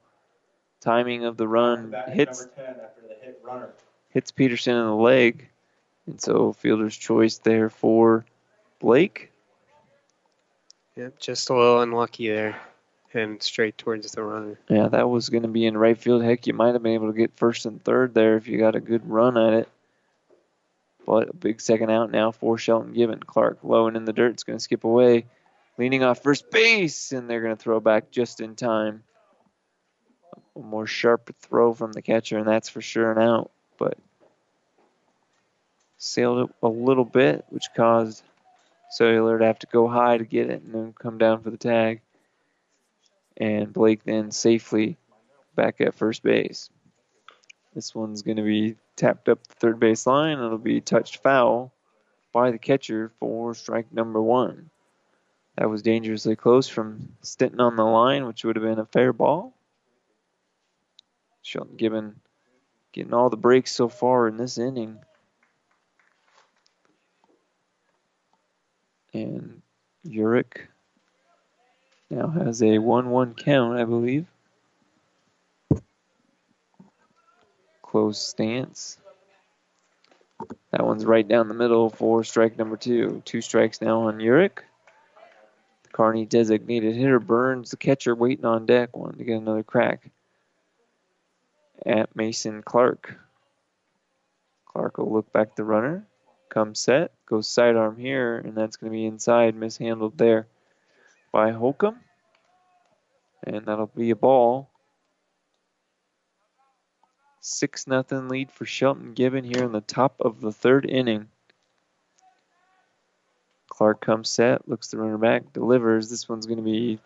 timing of the run, hits 10 after the hit runner. hits Peterson in the leg. And so, fielder's choice there for Blake. Yep, just a little unlucky there. And straight towards the runner. Yeah, that was going to be in right field. Heck, you might have been able to get first and third there if you got a good run at it. But a big second out now for Shelton Gibbon. Clark low and in the dirt. It's going to skip away. Leaning off first base, and they're going to throw back just in time. A more sharp throw from the catcher, and that's for sure an out. But sailed it a little bit, which caused Cuellar to have to go high to get it and then come down for the tag and Blake then safely back at first base. This one's going to be tapped up the third base line. It'll be touched foul by the catcher for strike number one. That was dangerously close from Stinton on the line, which would have been a fair ball. Shelton Gibbon getting all the breaks so far in this inning. And Urick now has a 1 1 count, I believe. close stance. That one's right down the middle for strike number two. Two strikes now on Urick. Kearney designated hitter Burns, the catcher, waiting on deck, wanting to get another crack at Mason Clark. Clark will look back the runner, come set, goes sidearm here, and that's going to be inside, mishandled there by Holcomb. And that'll be a ball. 6 nothing lead for Shelton Gibbon here in the top of the third inning. Clark comes set, looks the runner back, delivers. This one's going to be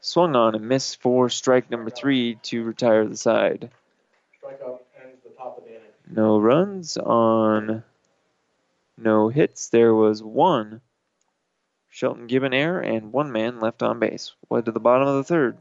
swung on and missed for strike number three to retire the side. The top of the inning. No runs on no hits. There was one Shelton Gibbon error and one man left on base. Led to the bottom of the third.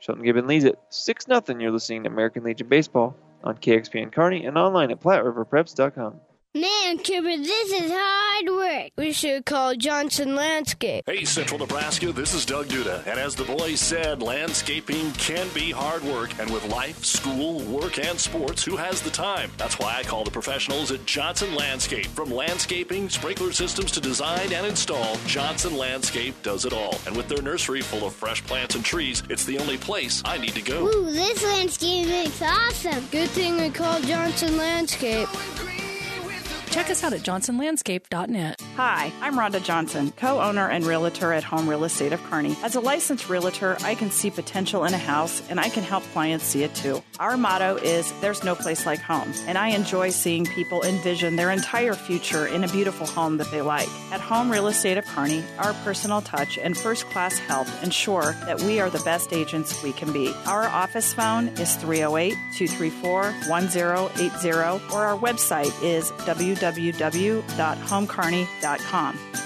Shelton Gibbon leads it 6 0. You're listening to American Legion Baseball on KXPN Kearney and online at PlatteRiverPreps.com. Man, Kipper, this is hard work. We should call Johnson Landscape. Hey, Central Nebraska, this is Doug Duda. And as the boys said, landscaping can be hard work. And with life, school, work, and sports, who has the time? That's why I call the professionals at Johnson Landscape. From landscaping, sprinkler systems to design and install, Johnson Landscape does it all. And with their nursery full of fresh plants and trees, it's the only place I need to go. Ooh, this landscape looks awesome. Good thing we called Johnson Landscape. Check us out at johnsonlandscape.net. Hi, I'm Rhonda Johnson, co owner and realtor at Home Real Estate of Kearney. As a licensed realtor, I can see potential in a house and I can help clients see it too. Our motto is There's no place like home, and I enjoy seeing people envision their entire future in a beautiful home that they like. At Home Real Estate of Kearney, our personal touch and first class help ensure that we are the best agents we can be. Our office phone is 308 234 1080, or our website is www www.homecarney.com.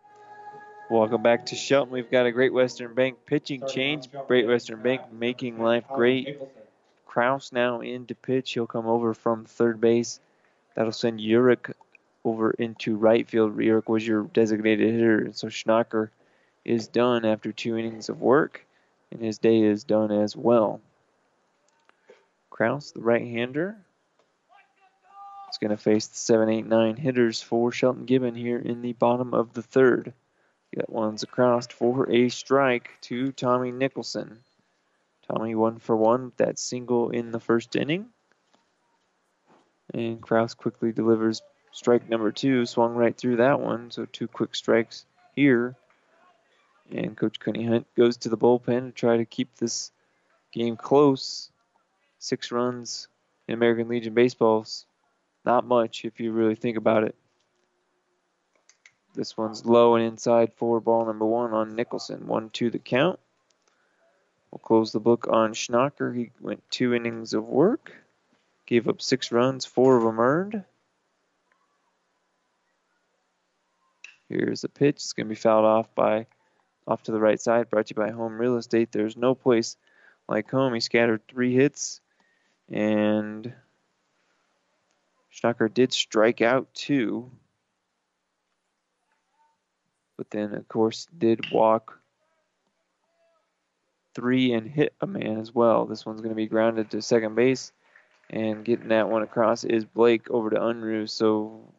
Welcome back to Shelton. We've got a Great Western Bank pitching change. Great Western Bank making life great. Kraus now in to pitch. He'll come over from third base. That'll send Urick over into right field. Urick was your designated hitter, so Schnacker is done after two innings of work, and his day is done as well. Kraus, the right-hander, is going to face the 7, 8, 9 hitters for Shelton Gibbon here in the bottom of the third. That one's across for a strike to Tommy Nicholson. Tommy one for one with that single in the first inning. And Kraus quickly delivers strike number two. Swung right through that one, so two quick strikes here. And Coach Honeycutt goes to the bullpen to try to keep this game close. Six runs in American Legion baseball's not much if you really think about it. This one's low and inside for ball number one on Nicholson. One, two, the count. We'll close the book on Schnacker. He went two innings of work, gave up six runs, four of them earned. Here's a pitch. It's going to be fouled off by off to the right side. Brought to you by Home Real Estate. There's no place like home. He scattered three hits, and Schnacker did strike out two but then of course did walk three and hit a man as well. This one's going to be grounded to second base, and getting that one across is Blake over to Unruh. So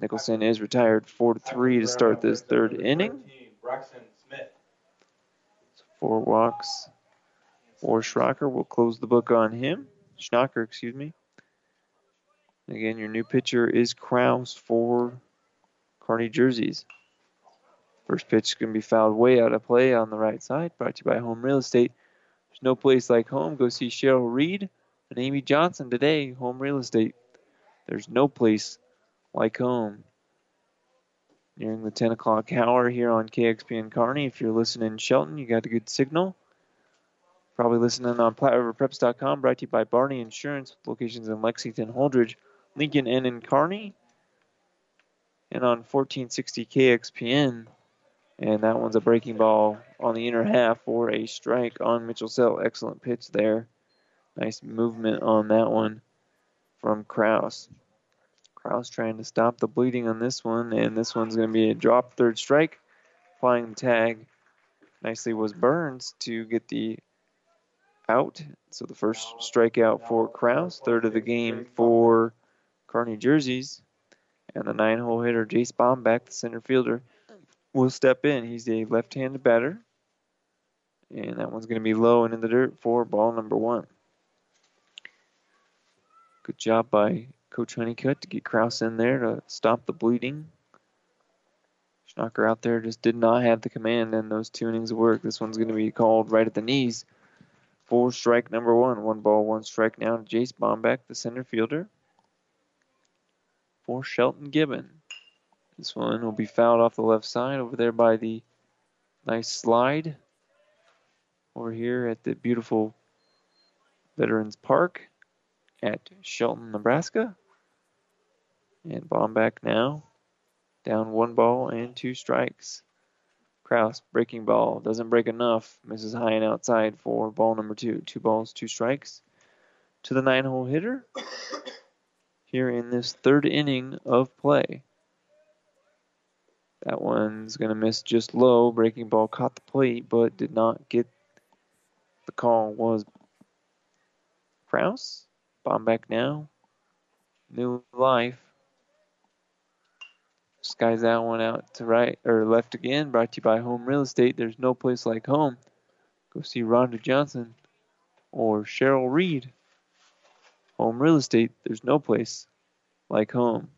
Nicholson is retired four to three to start this third inning. Four walks for Schrocker. We'll close the book on him. Schnacker, excuse me. Again, your new pitcher is Kraus for Kearney jerseys. First pitch is going to be fouled way out of play on the right side. Brought to you by Home Real Estate. There's no place like home. Go see Cheryl Reed and Amy Johnson today. Home Real Estate. There's no place like home. Nearing the 10 o'clock hour here on KXPN Kearney. If you're listening in Shelton, you got a good signal. Probably listening on PlatteRiverPreps.com. Brought to you by Barney Insurance locations in Lexington, Holdrege, Lincoln and in Kearney. And on 1460 KXPN. And that one's a breaking ball on the inner half for a strike on Mitchell Sell. Excellent pitch there. Nice movement on that one from Kraus. Kraus trying to stop the bleeding on this one, and this one's going to be a drop third strike. Flying tag nicely was Burns to get the out. So the first strikeout for Kraus, third of the game for Kearney Jerseys. And the nine hole hitter, Jace Bombeck, the center fielder, will step in. He's a left handed batter. And that one's going to be low and in the dirt for ball number one. Good job by Coach Honeycutt to get Kraus in there to stop the bleeding. Schnacker out there just did not have the command in those two innings work. This one's going to be called right at the knees for strike number one. One ball, one strike now to Jace Bombeck, the center fielder, for Shelton Gibbon. This one will be fouled off the left side over there by the nice slide over here at the beautiful Veterans Park at Shelton, Nebraska. And Bombeck now down one ball and two strikes. Kraus breaking ball doesn't break enough. Misses high and outside for ball number two. Two balls, two strikes. To the nine hole hitter here in this third inning of play. That one's going to miss just low. Breaking ball caught the plate, but did not get the call. Was Kraus. Bombeck now. New life. Skies that one out to right or left again. Brought to you by Home Real Estate. There's no place like home. Go see Rhonda Johnson or Cheryl Reed. Home Real Estate. There's no place like home.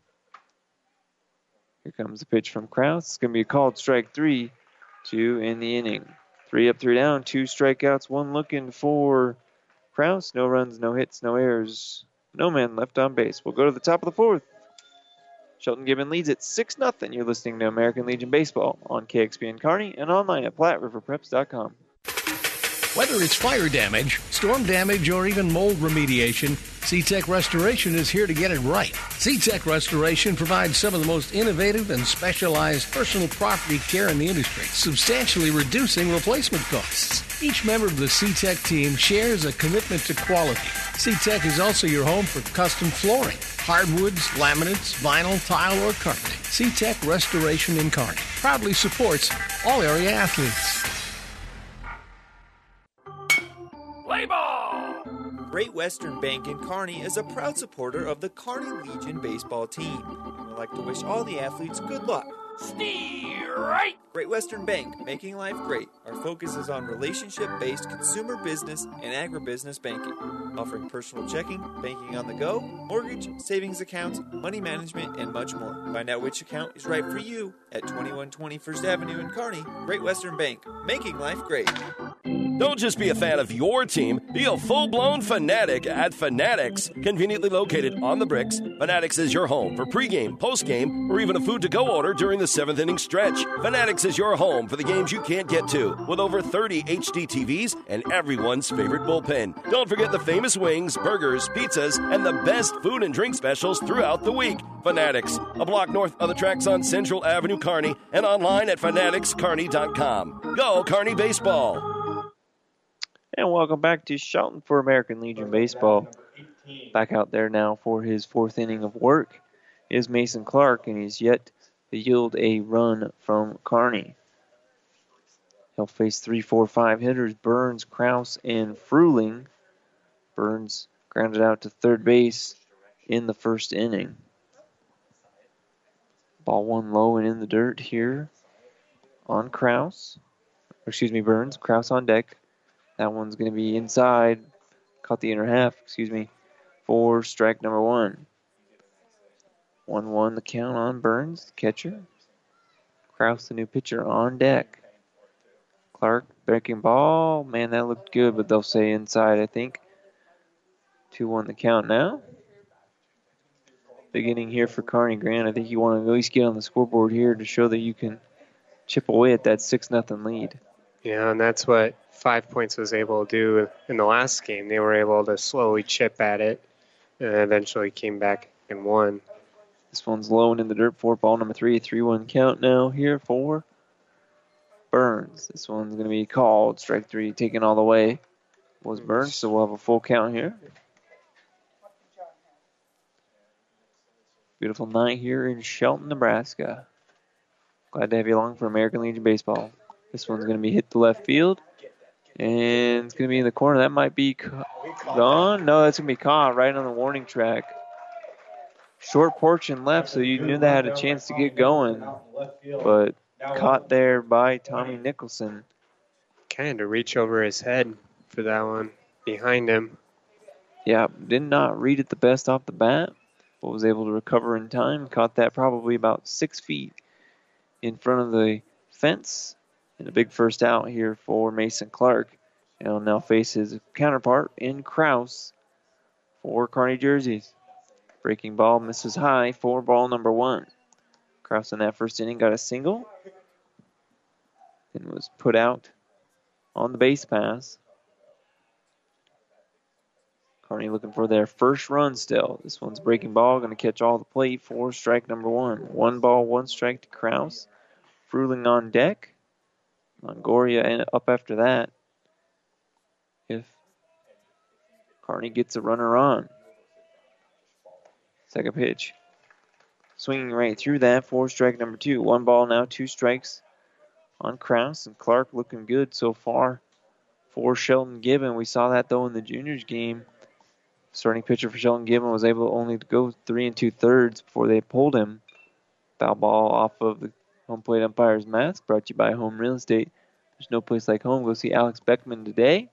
Here comes the pitch from Kraus. It's going to be called strike three, two in the inning. Three up, three down, two strikeouts, one looking for Kraus. No runs, no hits, no errors, no man left on base. We'll go to the top of the fourth. Shelton Gibbon leads at 6 0. You're listening to American Legion Baseball on KXPN Kearney and online at PlatteRiverPreps.com. Whether it's fire damage, storm damage, or even mold remediation, SeaTech Restoration is here to get it right. SeaTech Restoration provides some of the most innovative and specialized personal property care in the industry, substantially reducing replacement costs. Each member of the SeaTech team shares a commitment to quality. SeaTech is also your home for custom flooring, hardwoods, laminates, vinyl, tile, or carpeting. SeaTech Restoration in Kearney proudly supports all area athletes. Play ball! Great Western Bank in Kearney is a proud supporter of the Kearney Legion baseball team. Would like to wish all the athletes good luck. Steer right! Great Western Bank, making life great. Our focus is on relationship based consumer business and agribusiness banking, offering personal checking, banking on the go, mortgage, savings accounts, money management, and much more. Find out which account is right for you at 2120 First Avenue in Kearney. Great Western Bank, making life great. Don't just be a fan of your team, be a full blown fanatic at Fanatics. Conveniently located on the bricks, Fanatics is your home for pregame, postgame, or even a food to go order during the seventh inning stretch. Fanatics is your home for the games you can't get to, with over 30 HD TVs and everyone's favorite bullpen. Don't forget the famous wings, burgers, pizzas, and the best food and drink specials throughout the week. Fanatics, a block north of the tracks on Central Avenue, Kearney, and online at fanaticskearney.com. Go, Kearney Baseball! And welcome back to Shelton for American Legion Baseball. Back out there now for his fourth inning of work is Mason Clark, and he's yet to yield a run from Kearney. He'll face three, four, five hitters Burns, Kraus, and Fruling. Burns grounded out to third base in the first inning. Ball one low and in the dirt here on Kraus. Excuse me, Burns. Kraus on deck. That one's going to be inside. Caught the inner half, excuse me, for strike number one. 1 1 the count on Burns, the catcher. Kraus, the new pitcher, on deck. Clark breaking ball. Man, that looked good, but they'll say inside, I think. 2 1 the count now. Beginning here for Kearney Grant. I think you want to at least get on the scoreboard here to show that you can chip away at that 6 0 lead. Yeah, and that's what Five Points was able to do in the last game. They were able to slowly chip at it and eventually came back and won. This one's low and in the dirt for ball number three. 3 1 count now here for Burns. This one's going to be called. Strike three taken all the way was Burns, so we'll have a full count here. Beautiful night here in Shelton, Nebraska. Glad to have you along for American Legion Baseball. This one's going to be hit to left field. And it's going to be in the corner. That might be gone. No, that's going to be caught right on the warning track. Short porch and left, so you knew that had a chance to get going. But caught there by Tommy Nicholson. Kind of reach over his head for that one behind him. Yeah, did not read it the best off the bat, but was able to recover in time. Caught that probably about six feet in front of the fence. And a big first out here for Mason Clark. And will now face his counterpart in Kraus for Kearney jerseys. Breaking ball misses high for ball number one. Kraus in that first inning got a single and was put out on the base pass. Kearney looking for their first run still. This one's breaking ball, going to catch all the plate for strike number one. One ball, one strike to Kraus. Fruling on deck. Longoria and up after that. If Kearney gets a runner on. Second pitch. Swinging right through that for strike number two. One ball now, two strikes on Kraus and Clark looking good so far for Shelton Gibbon. We saw that though in the juniors game. Starting pitcher for Shelton Gibbon was able only to go three and two thirds before they pulled him. Foul ball off of the home plate umpire's mask. Brought to you by Home Real Estate. There's no place like home. Go see Alex Beckman today.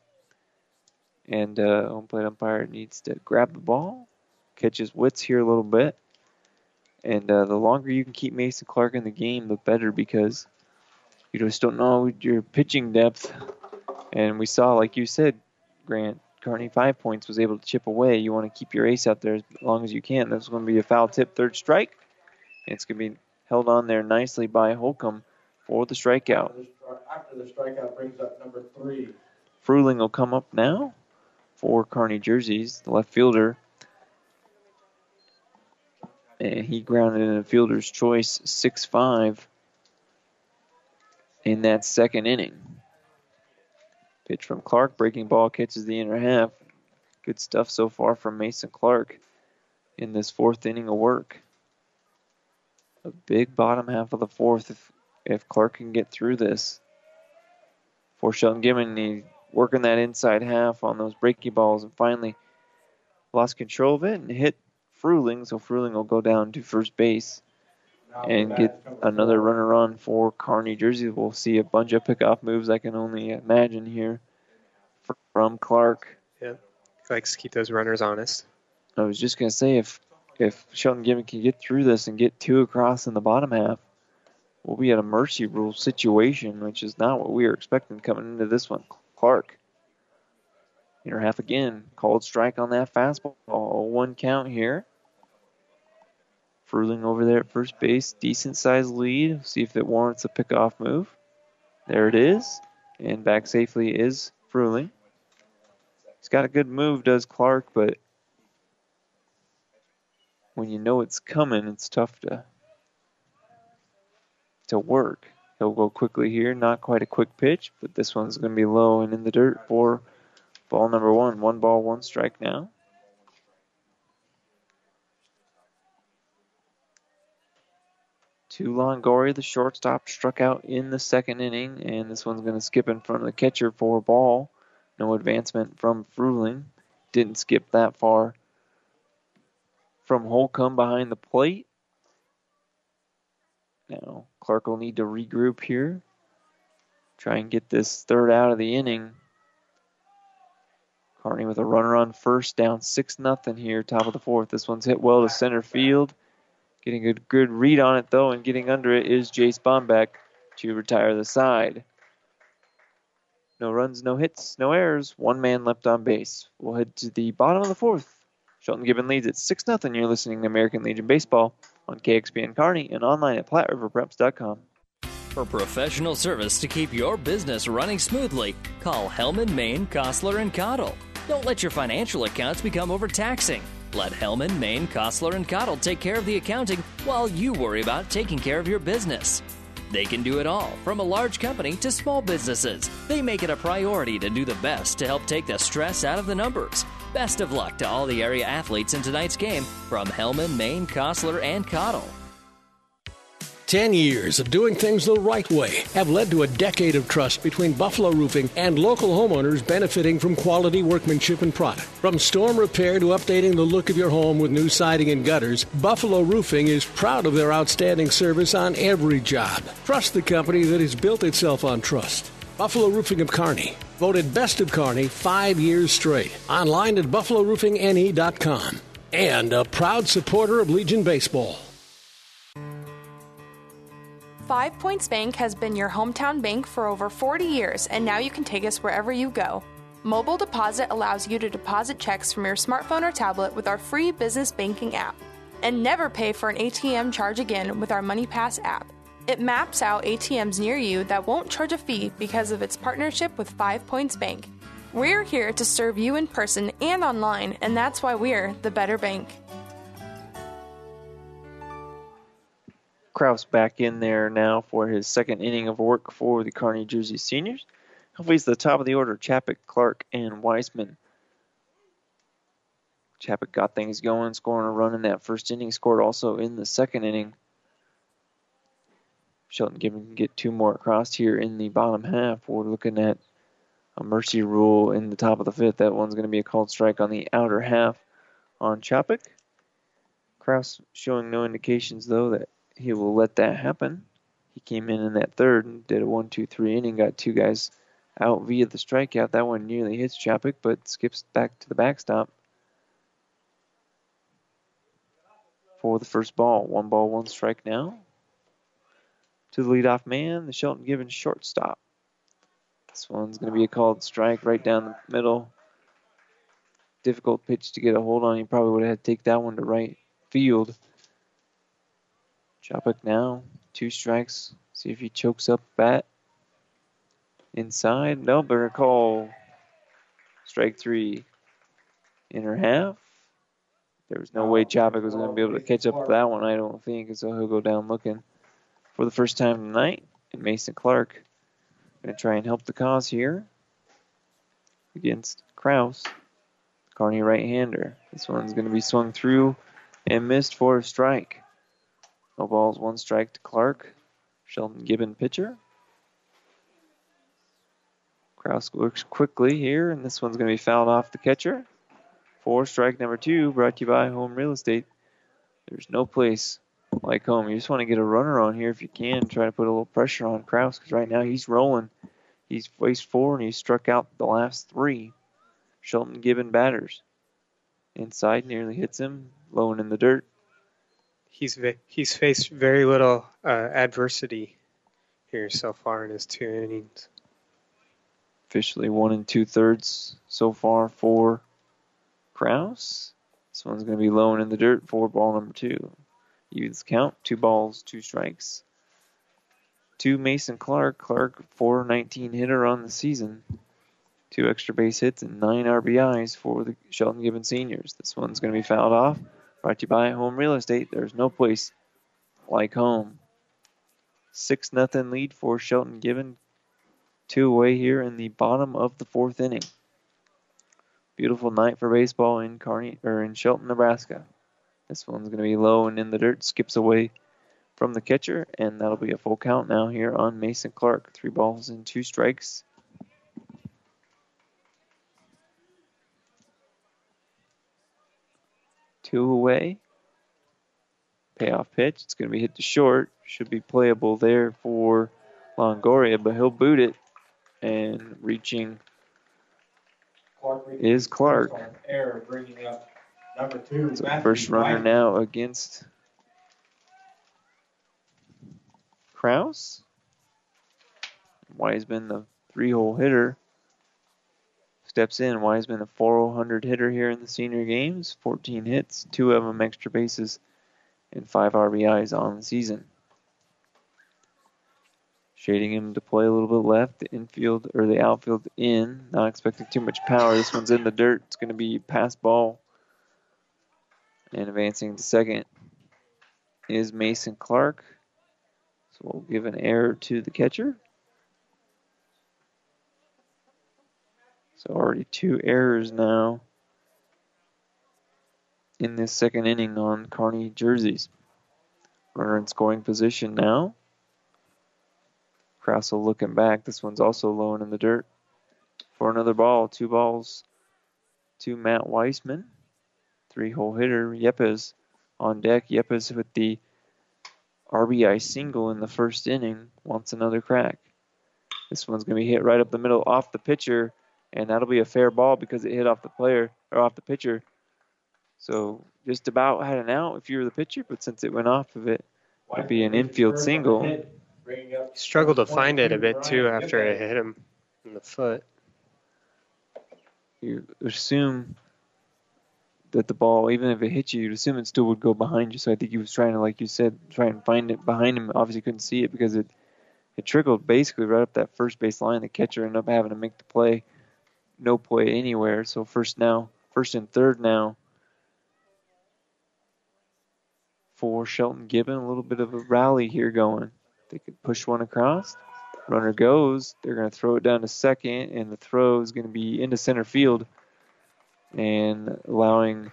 And uh, home plate umpire needs to grab the ball, catch his wits here a little bit. And uh, the longer you can keep Mason Clark in the game, the better because you just don't know your pitching depth. And we saw, like you said, Grant, Kearney five points was able to chip away. You want to keep your ace out there as long as you can. That's going to be a foul tip, third strike. It's going to be held on there nicely by Holcomb for the strikeout. After the strikeout brings up number three. Fruling will come up now for Kearney jerseys, the left fielder. And he grounded in a fielder's choice 6 5 in that second inning. Pitch from Clark, breaking ball catches the inner half. Good stuff so far from Mason Clark in this fourth inning of work. A big bottom half of the fourth if, if Clark can get through this. For Shelton Gibbon, he working that inside half on those breaking balls and finally lost control of it and hit Fruling, so Fruling will go down to first base and get another runner on for Kearney Jersey. We'll see a bunch of pickoff moves I can only imagine here from Clark. Yeah, he likes to keep those runners honest. I was just gonna say if if Shelton Gibbon can get through this and get two across in the bottom half, we'll be at a mercy rule situation, which is not what we were expecting coming into this one. Clark. Inner half again. Called strike on that fastball. One count here. Fruling over there at first base. Decent sized lead. See if it warrants a pickoff move. There it is. And back safely is Fruling. He's got a good move, does Clark, but when you know it's coming, it's tough to to work. He'll go quickly here, not quite a quick pitch, but this one's going to be low and in the dirt for ball number one. One ball, one strike now. To Longoria, the shortstop, struck out in the second inning, and this one's going to skip in front of the catcher for a ball. No advancement from Fruling. Didn't skip that far from Holcomb behind the plate. Now, Clark will need to regroup here. Try and get this third out of the inning. Kearney with a runner on first, down 6 nothing here, top of the fourth. This one's hit well to center field. Getting a good read on it, though, and getting under it is Jace Bombeck to retire the side. No runs, no hits, no errors. One man left on base. We'll head to the bottom of the fourth. Shelton Gibbon leads at 6 0. You're listening to American Legion Baseball on KXPN Kearney and online at PlatteRiverPreps.com. For professional service to keep your business running smoothly, call Hellman, Maine, Kostler, and Cottle. Don't let your financial accounts become overtaxing. Let Hellman, Maine, Kostler, and Cottle take care of the accounting while you worry about taking care of your business. They can do it all, from a large company to small businesses. They make it a priority to do the best to help take the stress out of the numbers. Best of luck to all the area athletes in tonight's game from Hellman, Maine, Kostler, and Cottle. 10 years of doing things the right way have led to a decade of trust between Buffalo Roofing and local homeowners benefiting from quality workmanship and product. From storm repair to updating the look of your home with new siding and gutters, Buffalo Roofing is proud of their outstanding service on every job. Trust the company that has built itself on trust. Buffalo Roofing of Kearney, voted best of Kearney five years straight. Online at buffaloroofingne.com. And a proud supporter of Legion Baseball. Five Points Bank has been your hometown bank for over 40 years, and now you can take us wherever you go. Mobile Deposit allows you to deposit checks from your smartphone or tablet with our free business banking app. And never pay for an ATM charge again with our MoneyPass app. It maps out ATMs near you that won't charge a fee because of its partnership with Five Points Bank. We're here to serve you in person and online, and that's why we're the better bank. Kraus back in there now for his second inning of work for the Kearney Jersey Seniors. Hopefully he's the top of the order, Chopik, Clark, and Wiseman. Chopik got things going, scoring a run in that first inning, scored also in the second inning. Shelton Gibbon can get two more across here in the bottom half. We're looking at a mercy rule in the top of the fifth. That one's going to be a called strike on the outer half on Chopik. Kraus showing no indications, though, that he will let that happen. He came in in that third and did a one, two, three inning, got two guys out via the strikeout. That one nearly hits Chopik, but skips back to the backstop for the first ball. One ball, one strike now. To the leadoff man, the Shelton Gibbons shortstop. This one's going to be a called strike right down the middle. Difficult pitch to get a hold on. He probably would have had to take that one to right field. Chopik now, two strikes. See if he chokes up bat. Inside, no, call. Strike three. Inner half. There was no way Chopik was going to be able to catch up to that one, I don't think, so he'll go down looking for the first time tonight. And Mason Clark going to try and help the cause here against Kraus, Kearney right-hander. This one's going to be swung through and missed for a strike. No balls, one strike to Clark. Shelton Gibbon pitcher. Kraus works quickly here, and this one's going to be fouled off the catcher. For strike number two, brought to you by Home Real Estate. There's no place like home. You just want to get a runner on here if you can. Try to put a little pressure on Kraus because right now he's rolling. He's faced four and he's struck out the last three. Shelton Gibbon batters. Inside nearly hits him, low and in the dirt he's he's faced very little uh, adversity here so far in his two innings. Officially one and two thirds so far for Kraus. This one's going to be low and in the dirt for ball number two. Evens count, two balls, two strikes. To Mason Clark. Clark, 419 hitter on the season. Two extra base hits and nine RBIs for the Shelton Gibbon seniors. This one's going to be fouled off. Brought to you by Home Real Estate. There's no place like home. 6 nothing lead for Shelton Gibbon. Two away here in the bottom of the fourth inning. Beautiful night for baseball in Kearney or in Shelton, Nebraska. This one's going to be low and in the dirt. Skips away from the catcher, and that'll be a full count now here on Mason Clark. Three balls and two strikes. two away. Payoff pitch. It's going to be hit to short. Should be playable there for Longoria, but he'll boot it. And reaching Clark is Clark. Error bringing up number two. So first runner now against Kraus. Wiseman, the three-hole hitter, steps in. Wiseman, a 400 hitter here in the senior games, 14 hits, two of them extra bases, and five RBIs on the season. Shading him to play a little bit left, the infield or the outfield in. Not expecting too much power. This one's in the dirt. It's going to be pass ball And advancing to second is Mason Clark. So we'll give an error to the catcher. So already two errors now in this second inning on Kearney jerseys. Runner in scoring position now. Krausel looking back. This one's also low and in the dirt for another ball. Two balls to Matt Wiseman. Three hole hitter. Yepes on deck. Yepes with the RBI single in the first inning wants another crack. This one's going to be hit right up the middle off the pitcher, and that'll be a fair ball because it hit off the player or off the pitcher. So just about had an out if you were the pitcher, but since it went off of it, it'd be an infield single. Struggled to find it a bit too after it hit him in the foot. You assume that the ball, even if it hit you, you'd assume it still would go behind you. So I think he was trying to, like you said, try and find it behind him. Obviously couldn't see it because it it trickled basically right up that first base line. The catcher ended up having to make the play, no play anywhere. So first now, first and third now for Shelton Gibbon. A little bit of a rally here going. They could push one across. Runner goes. They're going to throw it down to second, and the throw is going to be into center field and allowing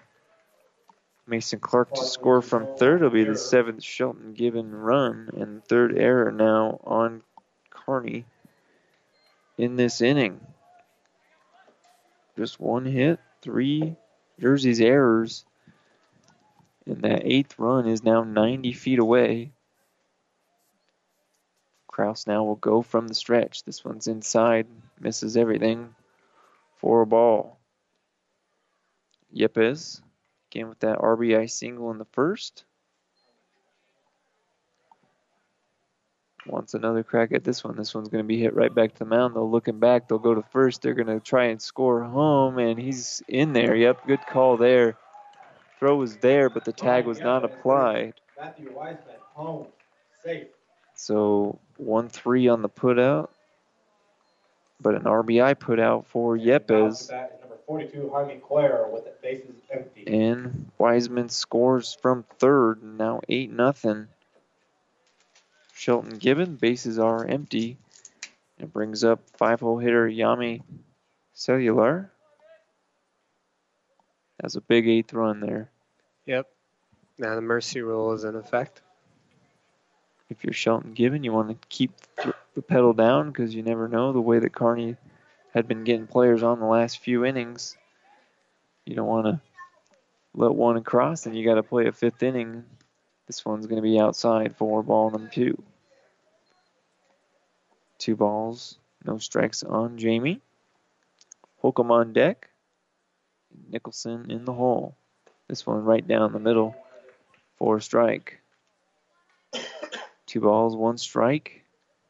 Mason Clark to score from third. It'll be the seventh Shelton Gibbon run and third error now on Kearney in this inning. Just one hit, three jerseys errors, and that eighth run is now 90 feet away. Kraus now will go from the stretch. This one's inside, misses everything for a ball. Yepes again with that RBI single in the first. Wants another crack at this one. This one's going to be hit right back to the mound. They'll looking back. They'll go to first. They're going to try and score home, and he's in there. Yep, good call there. Throw was there, but the tag was not applied. Matthew Wiseman, home, safe. So 1 3 on the putout, but an RBI putout for Yepes. That is number 42, Jaime Claire, with the bases empty. And Wiseman scores from third, now 8 nothing. Shelton Gibbon, bases are empty. It brings up five hole hitter Yami Cuellar. Has a big eighth run there. Yep. Now the mercy rule is in effect. If you're Shelton Gibbon, you want to keep the pedal down because you never know the way that Kearney had been getting players on the last few innings. You don't want to let one across, and you got to play a fifth inning. This one's going to be outside for ball number two. Two balls, no strikes on Jamie. Holcomb on deck. Nicholson in the hole. This one right down the middle for a strike. Two balls, one strike.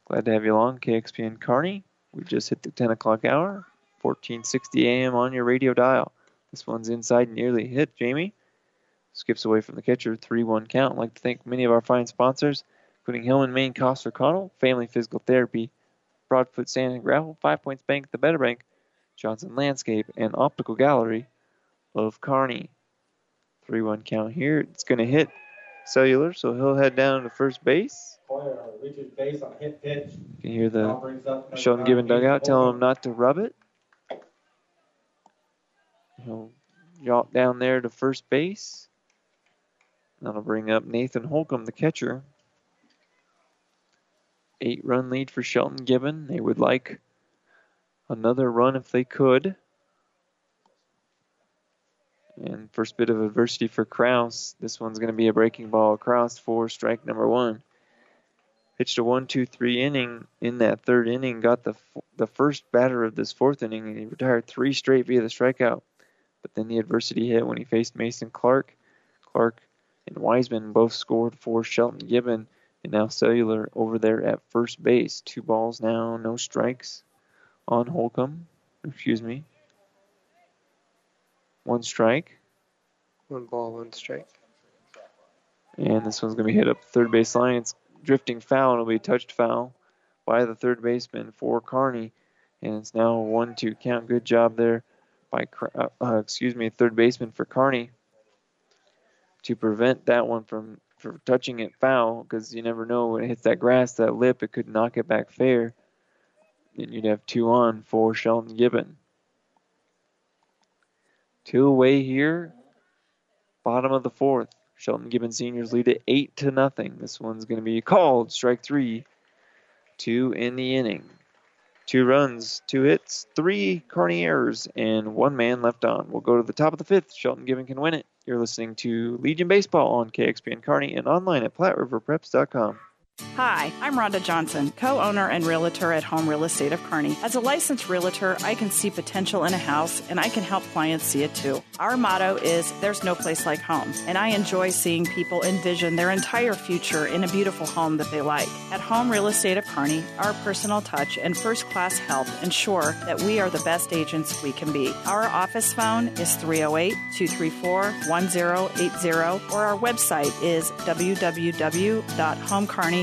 Glad to have you along, KXPN Kearney. We just hit the 10 o'clock hour, 1460 AM on your radio dial. This one's inside, nearly hit. Jamie skips away from the catcher, 3 1 count. I'd like to thank many of our fine sponsors, including Hillman, Maine, Coster Connell, Family Physical Therapy, Broadfoot Sand and Gravel, Five Points Bank, The Better Bank, Johnson Landscape, and Optical Gallery of Kearney. 3 1 count here. It's going to hit Cuellar, so he'll head down to first base. Reaches base on hit pitch. You can hear the Shelton Gibbon dugout telling him not to rub it. He'll yacht down there to first base. That'll bring up Nathan Holcomb, the catcher. Eight run lead for Shelton Gibbon. They would like another run if they could. And first bit of adversity for Kraus. This one's going to be a breaking ball across for strike number one. Pitched a one, two, three inning in that third inning. Got the the first batter of this fourth inning, and he retired three straight via the strikeout. But then the adversity hit when he faced Mason Clark. Clark and Wiseman both scored for Shelton Gibbon, and now Cuellar over there at first base. Two balls now, no strikes on Holcomb. Excuse me. One strike. One ball, one strike. And this one's going to be hit up third base line. It's drifting foul. It'll be a touched foul by the third baseman for Kearney. And it's now 1 2 count. Good job there by, uh, uh, excuse me, third baseman for Kearney. to prevent that one from, from touching it foul because you never know when it hits that grass, that lip, it could knock it back fair. And you'd have two on for Shelton Gibbon. Two away here. Bottom of the fourth. Shelton Gibbon seniors lead it eight to nothing. This one's going to be called strike three. Two in the inning. Two runs, two hits, three Kearney errors, and one man left on. We'll go to the top of the fifth. Shelton Gibbon can win it. You're listening to Legion Baseball on KXPN Kearney and online at PlatteRiverPreps.com. Hi, I'm Rhonda Johnson, co owner and realtor at Home Real Estate of Kearney. As a licensed realtor, I can see potential in a house and I can help clients see it too. Our motto is There's no place like home, and I enjoy seeing people envision their entire future in a beautiful home that they like. At Home Real Estate of Kearney, our personal touch and first class help ensure that we are the best agents we can be. Our office phone is 308 234 1080, or our website is www.homecarney.com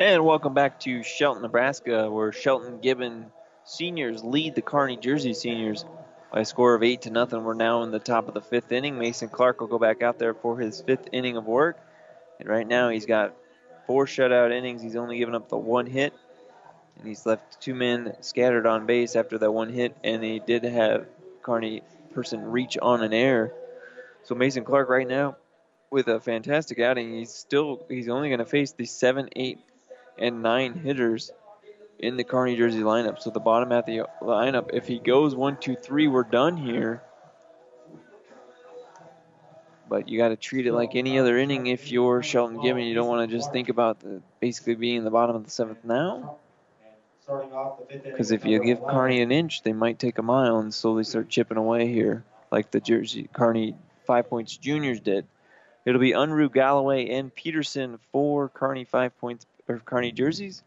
And welcome back to Shelton, Nebraska, where Shelton Gibbon seniors lead the Kearney Jersey seniors by a score of eight to nothing. We're now in the top of the fifth inning. Mason Clark will go back out there for his fifth inning of work. And right now he's got four shutout innings. He's only given up the one hit. And he's left two men scattered on base after that one hit. And he did have Kearney person reach on an error. So Mason Clark right now with a fantastic outing. He's still he's only going to face the seven, eight, and nine hitters in the Kearney Jersey lineup. So the bottom half of the lineup, if he goes one, two, three, we're done here. But you got to treat it like any other inning if you're Shelton Gibbon. You don't want to just think about the, basically being in the bottom of the seventh now. Because if you give Kearney an inch, they might take a mile and slowly start chipping away here, like the Jersey Kearney Five Points Juniors did. It'll be Unruh, Galloway, and Peterson for Kearney Five Points or Kearney mm-hmm. jerseys.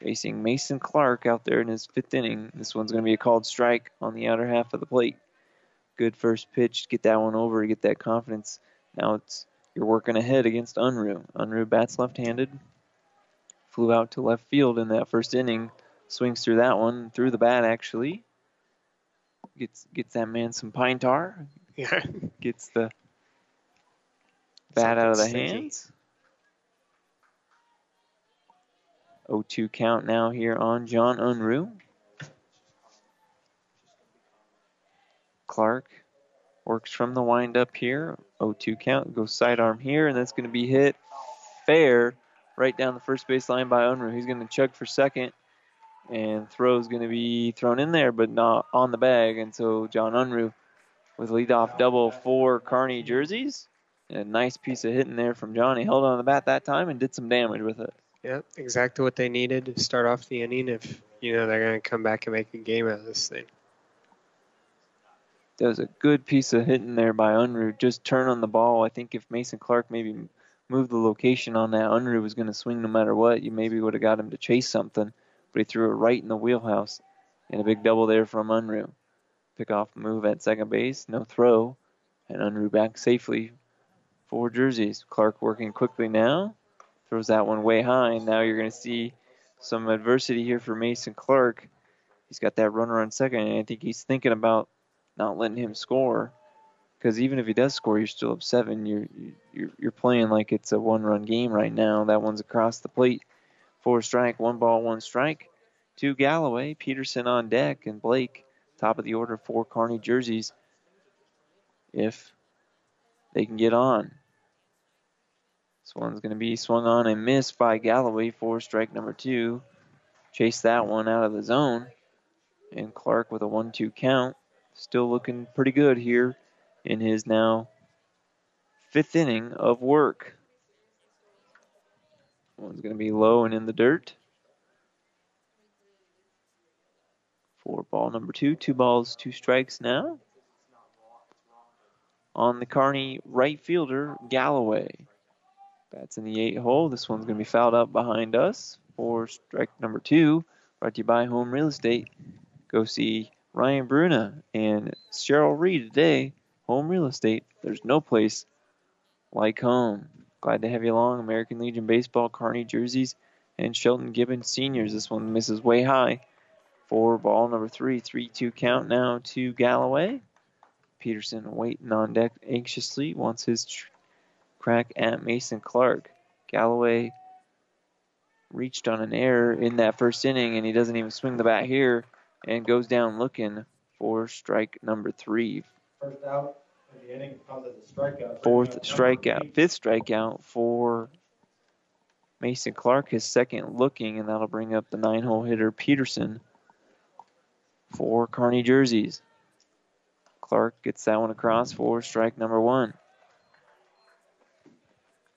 Facing Mason Clark out there in his fifth inning. This one's going to be a called strike on the outer half of the plate. Good first pitch. Get that one over to get that confidence. Now it's you're working ahead against Unruh. Unruh bats left-handed. Flew out to left field in that first inning. Swings through that one, through the bat actually. Gets gets that man some pine tar. Yeah. Gets the bat out of the Something sticky. hands. 0-2 count now here on John Unruh. Clark works from the windup here. 0-2 count. Goes sidearm here, and that's going to be hit fair right down the first base line by Unruh. He's going to chug for second, and throw is going to be thrown in there, but not on the bag. And so John Unruh with leadoff double for Kearney jerseys. And a nice piece of hitting there from Johnny. Held on the bat that time and did some damage with it. Yeah, exactly what they needed to start off the inning if, you know, they're going to come back and make a game out of this thing. That was a good piece of hitting there by Unruh. Just turn on the ball. I think if Mason Clark maybe moved the location on that, Unruh was going to swing no matter what. You maybe would have got him to chase something, but he threw it right in the wheelhouse. And a big double there from Unruh. Pick off move at second base, no throw, and Unruh back safely for jerseys. Clark working quickly now. Throws that one way high. And now you're going to see some adversity here for Mason Clark. He's got that runner on second, and I think he's thinking about not letting him score. Because even if he does score, you're still up seven. You're you're you're playing like it's a one-run game right now. That one's across the plate. Four strike, one ball, one strike. Two Galloway, Peterson on deck, and Blake top of the order for Kearney jerseys. If they can get on. This one's going to be swung on and missed by Galloway for strike number two. Chase that one out of the zone. And Clark with a 1 2 count. Still looking pretty good here in his now fifth inning of work. One's going to be low and in the dirt. For ball number two, two balls, two strikes now. On the Kearney right fielder, Galloway. That's in the eight hole. This one's going to be fouled up behind us for strike number two. Brought to you by Home Real Estate. Go see Ryan Bruna and Cheryl Reed today. Home Real Estate. There's no place like home. Glad to have you along. American Legion Baseball, Kearney jerseys, and Shelton Gibbons seniors. This one misses way high for ball number three. 3 2 count now to Galloway. Peterson waiting on deck anxiously, wants his tr- crack at Mason Clark. Galloway reached on an error in that first inning, and he doesn't even swing the bat here and goes down looking for strike number three. First out of the inning comes as a strikeout. Fourth strikeout, fifth strikeout for Mason Clark, his second looking, and that'll bring up the nine hole hitter Peterson for Kearney jerseys. Clark gets that one across for strike number one.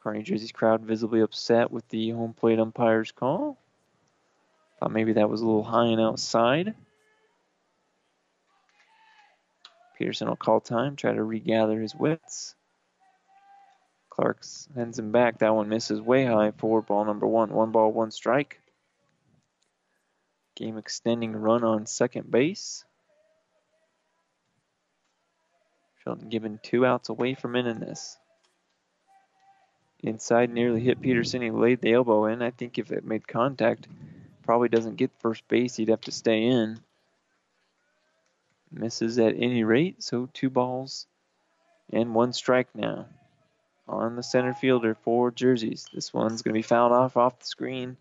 Kearney Jersey's crowd visibly upset with the home plate umpire's call. Thought maybe that was a little high and outside. Peterson will call time, try to regather his wits. Clark sends him back. That one misses way high for ball number one. One ball, one strike. Game extending run on second base. Shelton Gibbon two outs away from ending this. Inside nearly hit Peterson. He laid the elbow in. I think if it made contact, probably doesn't get first base. He'd have to stay in. Misses at any rate, so two balls and one strike now on the center fielder for jerseys. This one's going to be fouled off off the screen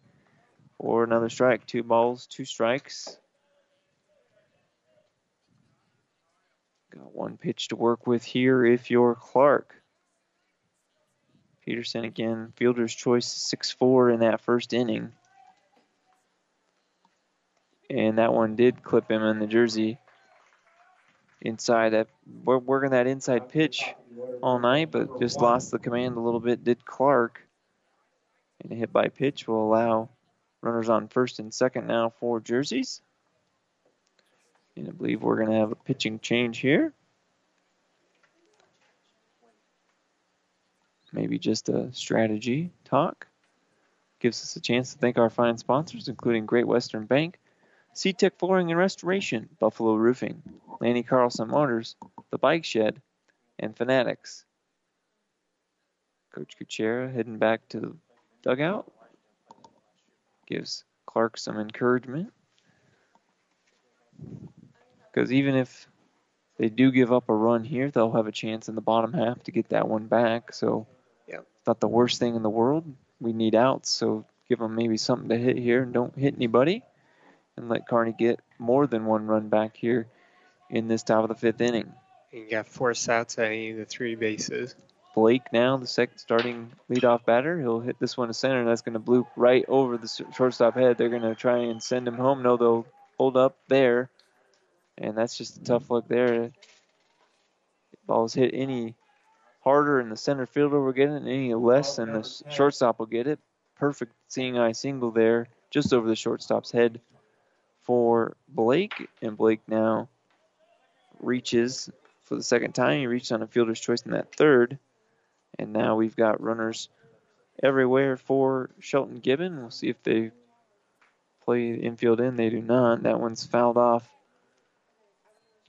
for another strike. Two balls, two strikes. Got one pitch to work with here if you're Clark. Peterson again, fielder's choice 6 4 in that first inning. And that one did clip him in the jersey. Inside that, we're working that inside pitch all night, but just lost the command a little bit. Did Clark. And a hit by pitch will allow runners on first and second now for jerseys. And I believe we're going to have a pitching change here. Maybe just a strategy talk. Gives us a chance to thank our fine sponsors, including Great Western Bank, SeaTech Flooring and Restoration, Buffalo Roofing, Lanny Carlson Motors, The Bike Shed, and Fanatics. Coach Kuchera heading back to the dugout. Gives Clark some encouragement. Because even if they do give up a run here, they'll have a chance in the bottom half to get that one back. So, yeah, not the worst thing in the world. We need outs, so give them maybe something to hit here and don't hit anybody, and let Kearney get more than one run back here in this top of the fifth inning. You got four outs at any of the three bases. Blake now, the second starting leadoff batter. He'll hit this one to center, and that's going to bloop right over the shortstop head. They're going to try and send him home. No, they'll hold up there, and that's just a tough look there. Balls hit any harder in the center fielder will get it, any less than the shortstop will get it. Perfect seeing eye single there, just over the shortstop's head for Blake, and Blake now reaches for the second time. He reached on a fielder's choice in that third. And now we've got runners everywhere for Shelton Gibbon. We'll see if they play infield in. They do not. That one's fouled off.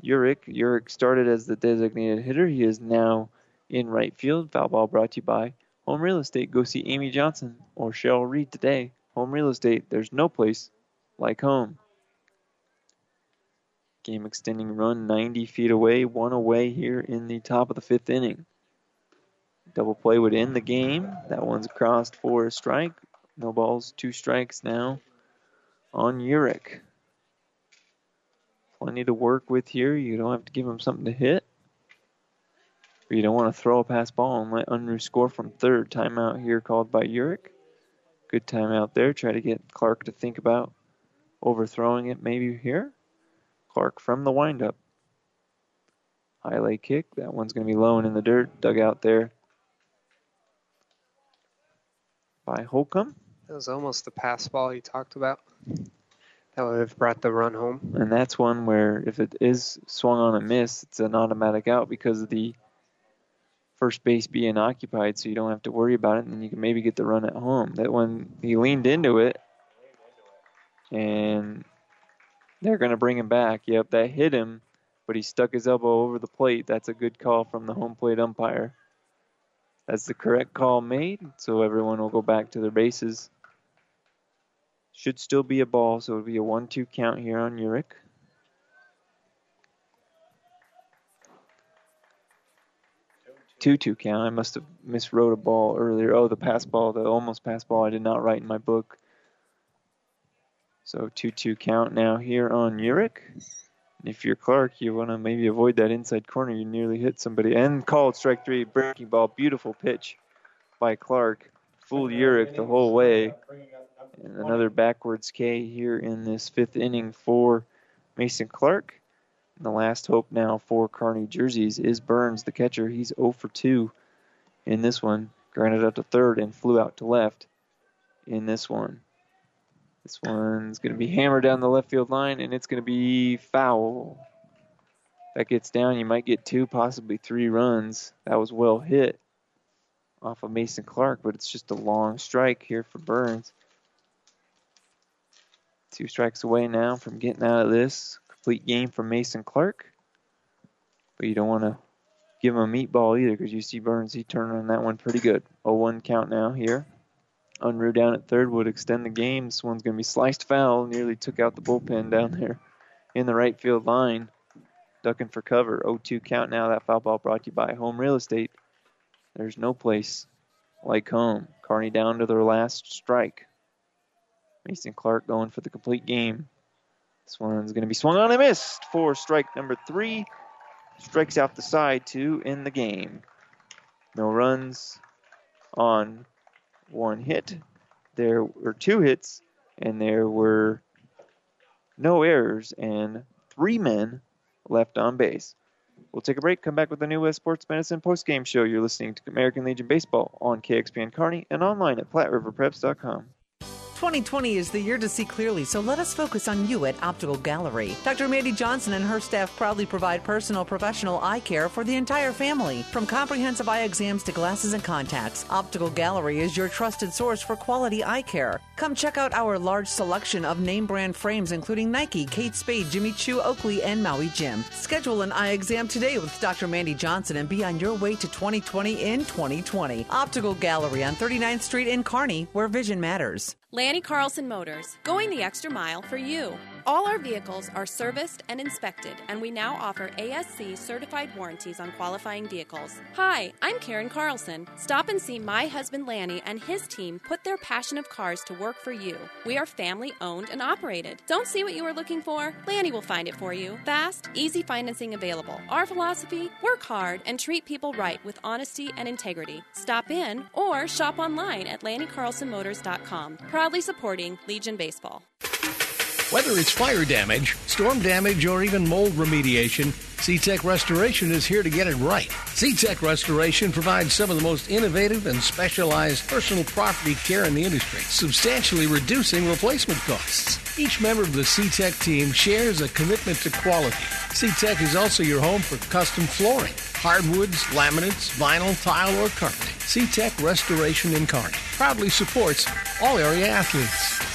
Urick. Urick started as the designated hitter. He is now in right field. Foul ball brought to you by Home Real Estate. Go see Amy Johnson or Cheryl Reed today. Home Real Estate. There's no place like home. Game extending run 90 feet away, one away here in the top of the fifth inning. Double play would end the game. That one's crossed for a strike. No balls, two strikes now on Urick. Plenty to work with here. You don't have to give him something to hit. You don't want to throw a pass ball and let Unruh score from third. Timeout here called by Urick. Good timeout there. Try to get Clark to think about overthrowing it maybe here. Clark from the windup. High leg kick. That one's going to be low and in the dirt. Dug out there by Holcomb. That was almost the pass ball he talked about. That would have brought the run home. And that's one where if it is swung on a miss, it's an automatic out because of the first base being occupied, so you don't have to worry about it, and you can maybe get the run at home. That one, he leaned into it, and they're going to bring him back. Yep, that hit him, but he stuck his elbow over the plate. That's a good call from the home plate umpire. That's the correct call made, so everyone will go back to their bases. Should still be a ball, so it'll be a 1 2 count here on Urick. Two two count. I must have miswrote a ball earlier. Oh, the pass ball, the almost pass ball, I did not write in my book. So two two count now here on Urick. If you're Clark, you want to maybe avoid that inside corner. You nearly hit somebody. And called strike three, breaking ball. Beautiful pitch by Clark. Fooled Urick the whole way. And another backwards K here in this fifth inning for Mason Clark. And the last hope now for Kearney jerseys is Burns, the catcher. He's 0 for 2 in this one. Grounded out to third and flew out to left in this one. This one's going to be hammered down the left field line, and it's going to be foul. That gets down, you might get two, possibly three runs. That was well hit off of Mason Clark, but it's just a long strike here for Burns. Two strikes away now from getting out of this. Complete game for Mason Clark. But you don't want to give him a meatball either because you see Burns, he turned on that one pretty good. 0-1 count now here. Unruh down at third would extend the game. This one's going to be sliced foul. Nearly took out the bullpen down there in the right field line. Ducking for cover. 0-2 count now. That foul ball brought to you by Home Real Estate. There's no place like home. Kearney down to their last strike. Mason Clark going for the complete game. This one's going to be swung on and missed for strike number three. Strikes out the side two in the game. No runs on one hit. There were two hits, and there were no errors and three men left on base. We'll take a break, come back with the New West Sports Medicine post-game show. You're listening to American Legion Baseball on KXPN Kearney and online at PlatteRiverPreps.com. 2020 is the year to see clearly, so let us focus on you at Optical Gallery. Dr. Mandy Johnson and her staff proudly provide personal professional eye care for the entire family. From comprehensive eye exams to glasses and contacts, Optical Gallery is your trusted source for quality eye care. Come check out our large selection of name brand frames, including Nike, Kate Spade, Jimmy Choo, Oakley, and Maui Jim. Schedule an eye exam today with Dr. Mandy Johnson and be on your way to 2020 in 2020. Optical Gallery on 39th Street in Kearney, where vision matters. Lanny Carlson Motors, going the extra mile for you. All our vehicles are serviced and inspected, and we now offer ASC certified warranties on qualifying vehicles. Hi, I'm Karen Carlson. Stop and see my husband Lanny and his team put their passion of cars to work for you. We are family owned and operated. Don't see what you are looking for? Lanny will find it for you. Fast, easy financing available. Our philosophy work hard and treat people right with honesty and integrity. Stop in or shop online at LannyCarlsonMotors.com. Proudly supporting Legion Baseball. Whether it's fire damage, storm damage, or even mold remediation, SeaTech Restoration is here to get it right. SeaTech Restoration provides some of the most innovative and specialized personal property care in the industry, substantially reducing replacement costs. Each member of the SeaTech team shares a commitment to quality. SeaTech is also your home for custom flooring, hardwoods, laminates, vinyl, tile, or carpeting. SeaTech Restoration in Kearney proudly supports all area athletes.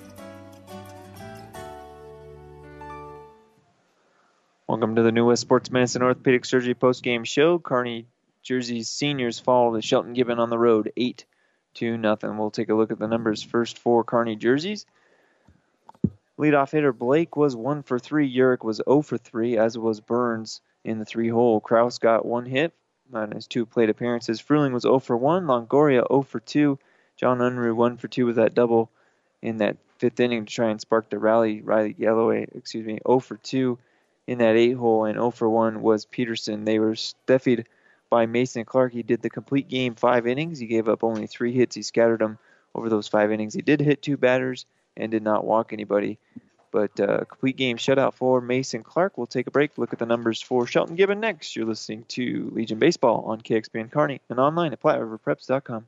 Welcome to the New West Sports Medicine Orthopedic Surgery post-game show. Kearney Jersey's seniors fall to Shelton Gibbon on the road, 8 to nothing. We'll take a look at the numbers first for Kearney jerseys. Leadoff hitter Blake was 1 for 3. Yurick was 0 for 3, as was Burns in the three hole. Kraus got one hit on his two plate appearances. Fruling was 0 for 1. Longoria 0 for 2. John Unruh 1 for 2 with that double in that fifth inning to try and spark the rally. Riley Galloway, excuse me, 0 for 2 in that eight hole, and 0 for 1 was Peterson. They were steffied by Mason Clark. He did the complete game, five innings. He gave up only three hits. He scattered them over those five innings. He did hit two batters and did not walk anybody. But uh, complete game shutout for Mason Clark. We'll take a break. Look at the numbers for Shelton Gibbon next. You're listening to Legion Baseball on KXPN Kearney and online at PlatteRiverPreps.com.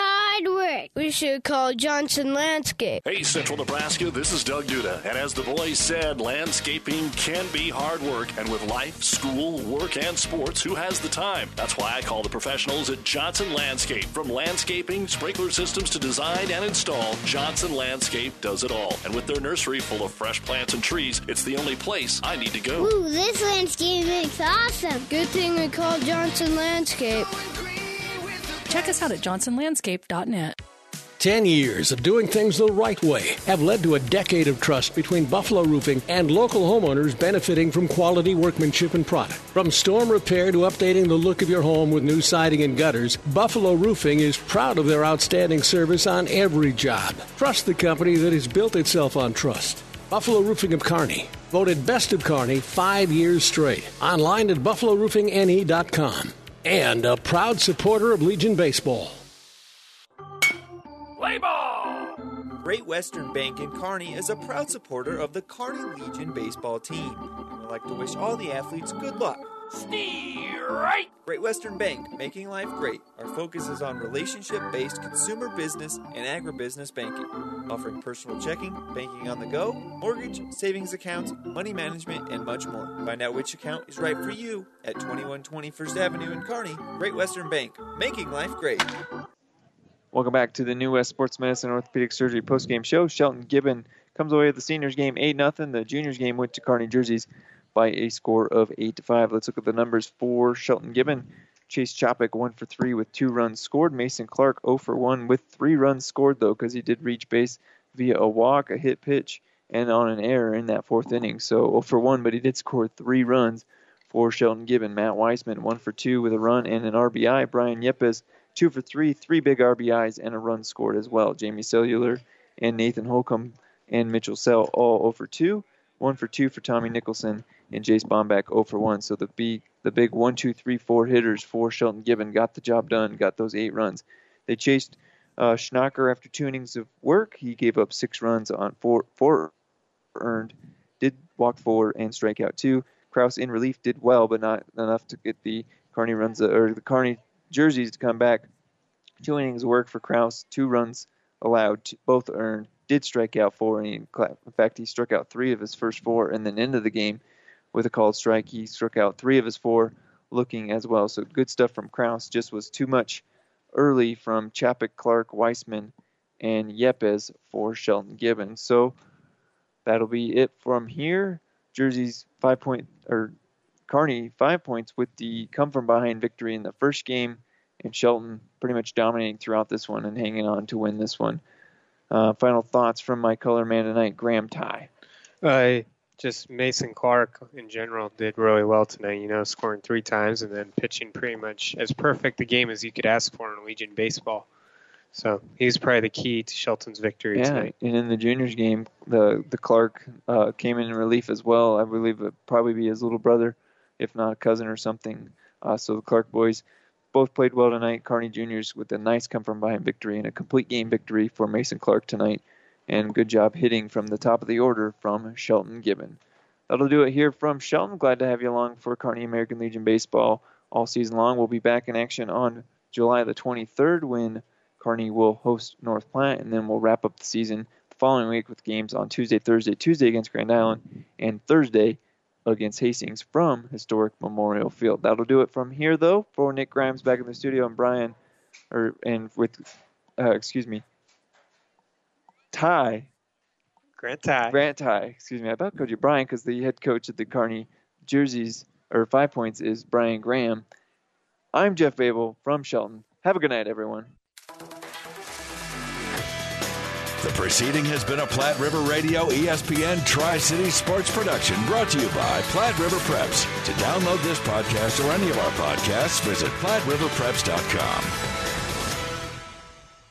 hard work. We should call Johnson Landscape. Hey, Central Nebraska, this is Doug Duda. And as the boys said, landscaping can be hard work. And with life, school, work, and sports, who has the time? That's why I call the professionals at Johnson Landscape. From landscaping, sprinkler systems to design and install, Johnson Landscape does it all. And with their nursery full of fresh plants and trees, it's the only place I need to go. Ooh, this landscape looks awesome. Good thing we called Johnson Landscape. Check us out at johnsonlandscape.net. Ten years of doing things the right way have led to a decade of trust between Buffalo Roofing and local homeowners benefiting from quality workmanship and product. From storm repair to updating the look of your home with new siding and gutters, Buffalo Roofing is proud of their outstanding service on every job. Trust the company that has built itself on trust. Buffalo Roofing of Kearney, voted best of Kearney five years straight. Online at buffaloroofingne.com. And a proud supporter of Legion Baseball. Play ball! Great Western Bank in Kearney is a proud supporter of the Kearney Legion baseball team. And would like to wish all the athletes good luck. Steer right! Great Western Bank, making life great. Our focus is on relationship based consumer business and agribusiness banking, offering personal checking, banking on the go, mortgage, savings accounts, money management, and much more. Find out which account is right for you at 2120 First Avenue in Kearney. Great Western Bank, making life great. Welcome back to the New West Sports Medicine Orthopedic Surgery postgame show. Shelton Gibbon comes away with the seniors game 8 0. The juniors game went to Kearney jerseys by a score of 8 to 5. Let's look at the numbers for Shelton Gibbon. Chase Chopik 1 for 3 with 2 runs scored. Mason Clark 0 for 1 with 3 runs scored, though, because he did reach base via a walk, a hit pitch, and on an error in that fourth inning. So 0 for 1, but he did score 3 runs for Shelton Gibbon. Matt Wiseman 1 for 2 with a run and an RBI. Brian Yepes two for three, three big RBIs, and a run scored as well. Jamie Cuellar and Nathan Holcomb and Mitchell Sell all 0 for 2. 1 for 2 for Tommy Nicholson and Jace Bombeck 0 for 1. So the big, the big 1, 2, 3, 4 hitters for Shelton Gibbon got the job done, got those eight runs. They chased uh, Schnacker after two innings of work. He gave up six runs on four, four earned, did walk four and strike out two. Kraus in relief did well, but not enough to get the Kearney runs or the Kearney jerseys to come back. Two innings of work for Kraus, two runs allowed, both earned. Did strike out four, and in fact, he struck out three of his first four, and then into the game with a called strike, he struck out three of his four, looking as well. So good stuff from Kraus. Just was too much early from Chopik, Clark, Wiseman, and Yepes for Shelton Gibbon. So that'll be it from here. Jersey's five point or Kearney five points with the come from behind victory in the first game, and Shelton pretty much dominating throughout this one and hanging on to win this one. Uh, final thoughts from my color man tonight, Graham Ty. Uh, just Mason Clark in general did really well tonight. You know, scoring three times and then pitching pretty much as perfect a game as you could ask for in Legion baseball. So he's probably the key to Shelton's victory yeah, tonight. and in the juniors game, the the Clark uh, came in relief as well. I believe it probably be his little brother, if not a cousin or something. Uh, so the Clark boys both played well tonight. Kearney juniors with a nice come from behind victory and a complete game victory for Mason Clark tonight. And good job hitting from the top of the order from Shelton Gibbon. That'll do it here from Shelton. Glad to have you along for Kearney American Legion Baseball all season long. We'll be back in action on July the 23rd when Kearney will host North Platte, and then we'll wrap up the season the following week with games on Tuesday, Thursday, Tuesday against Grand Island, and Thursday against Hastings from historic Memorial Field. That'll do it from here, though. For Nick Grimes back in the studio and Brian, or and with, uh, excuse me, Ty. Grant Ty. Grant Ty. Excuse me. I about called you Brian because the head coach of the Kearney jerseys or Five Points is Brian Graham. I'm Jeff Babel from Shelton. Have a good night, everyone. The proceeding has been a Platte River Radio ESPN Tri City Sports production brought to you by Platte River Preps. To download this podcast or any of our podcasts, visit PlatteRiverPreps.com.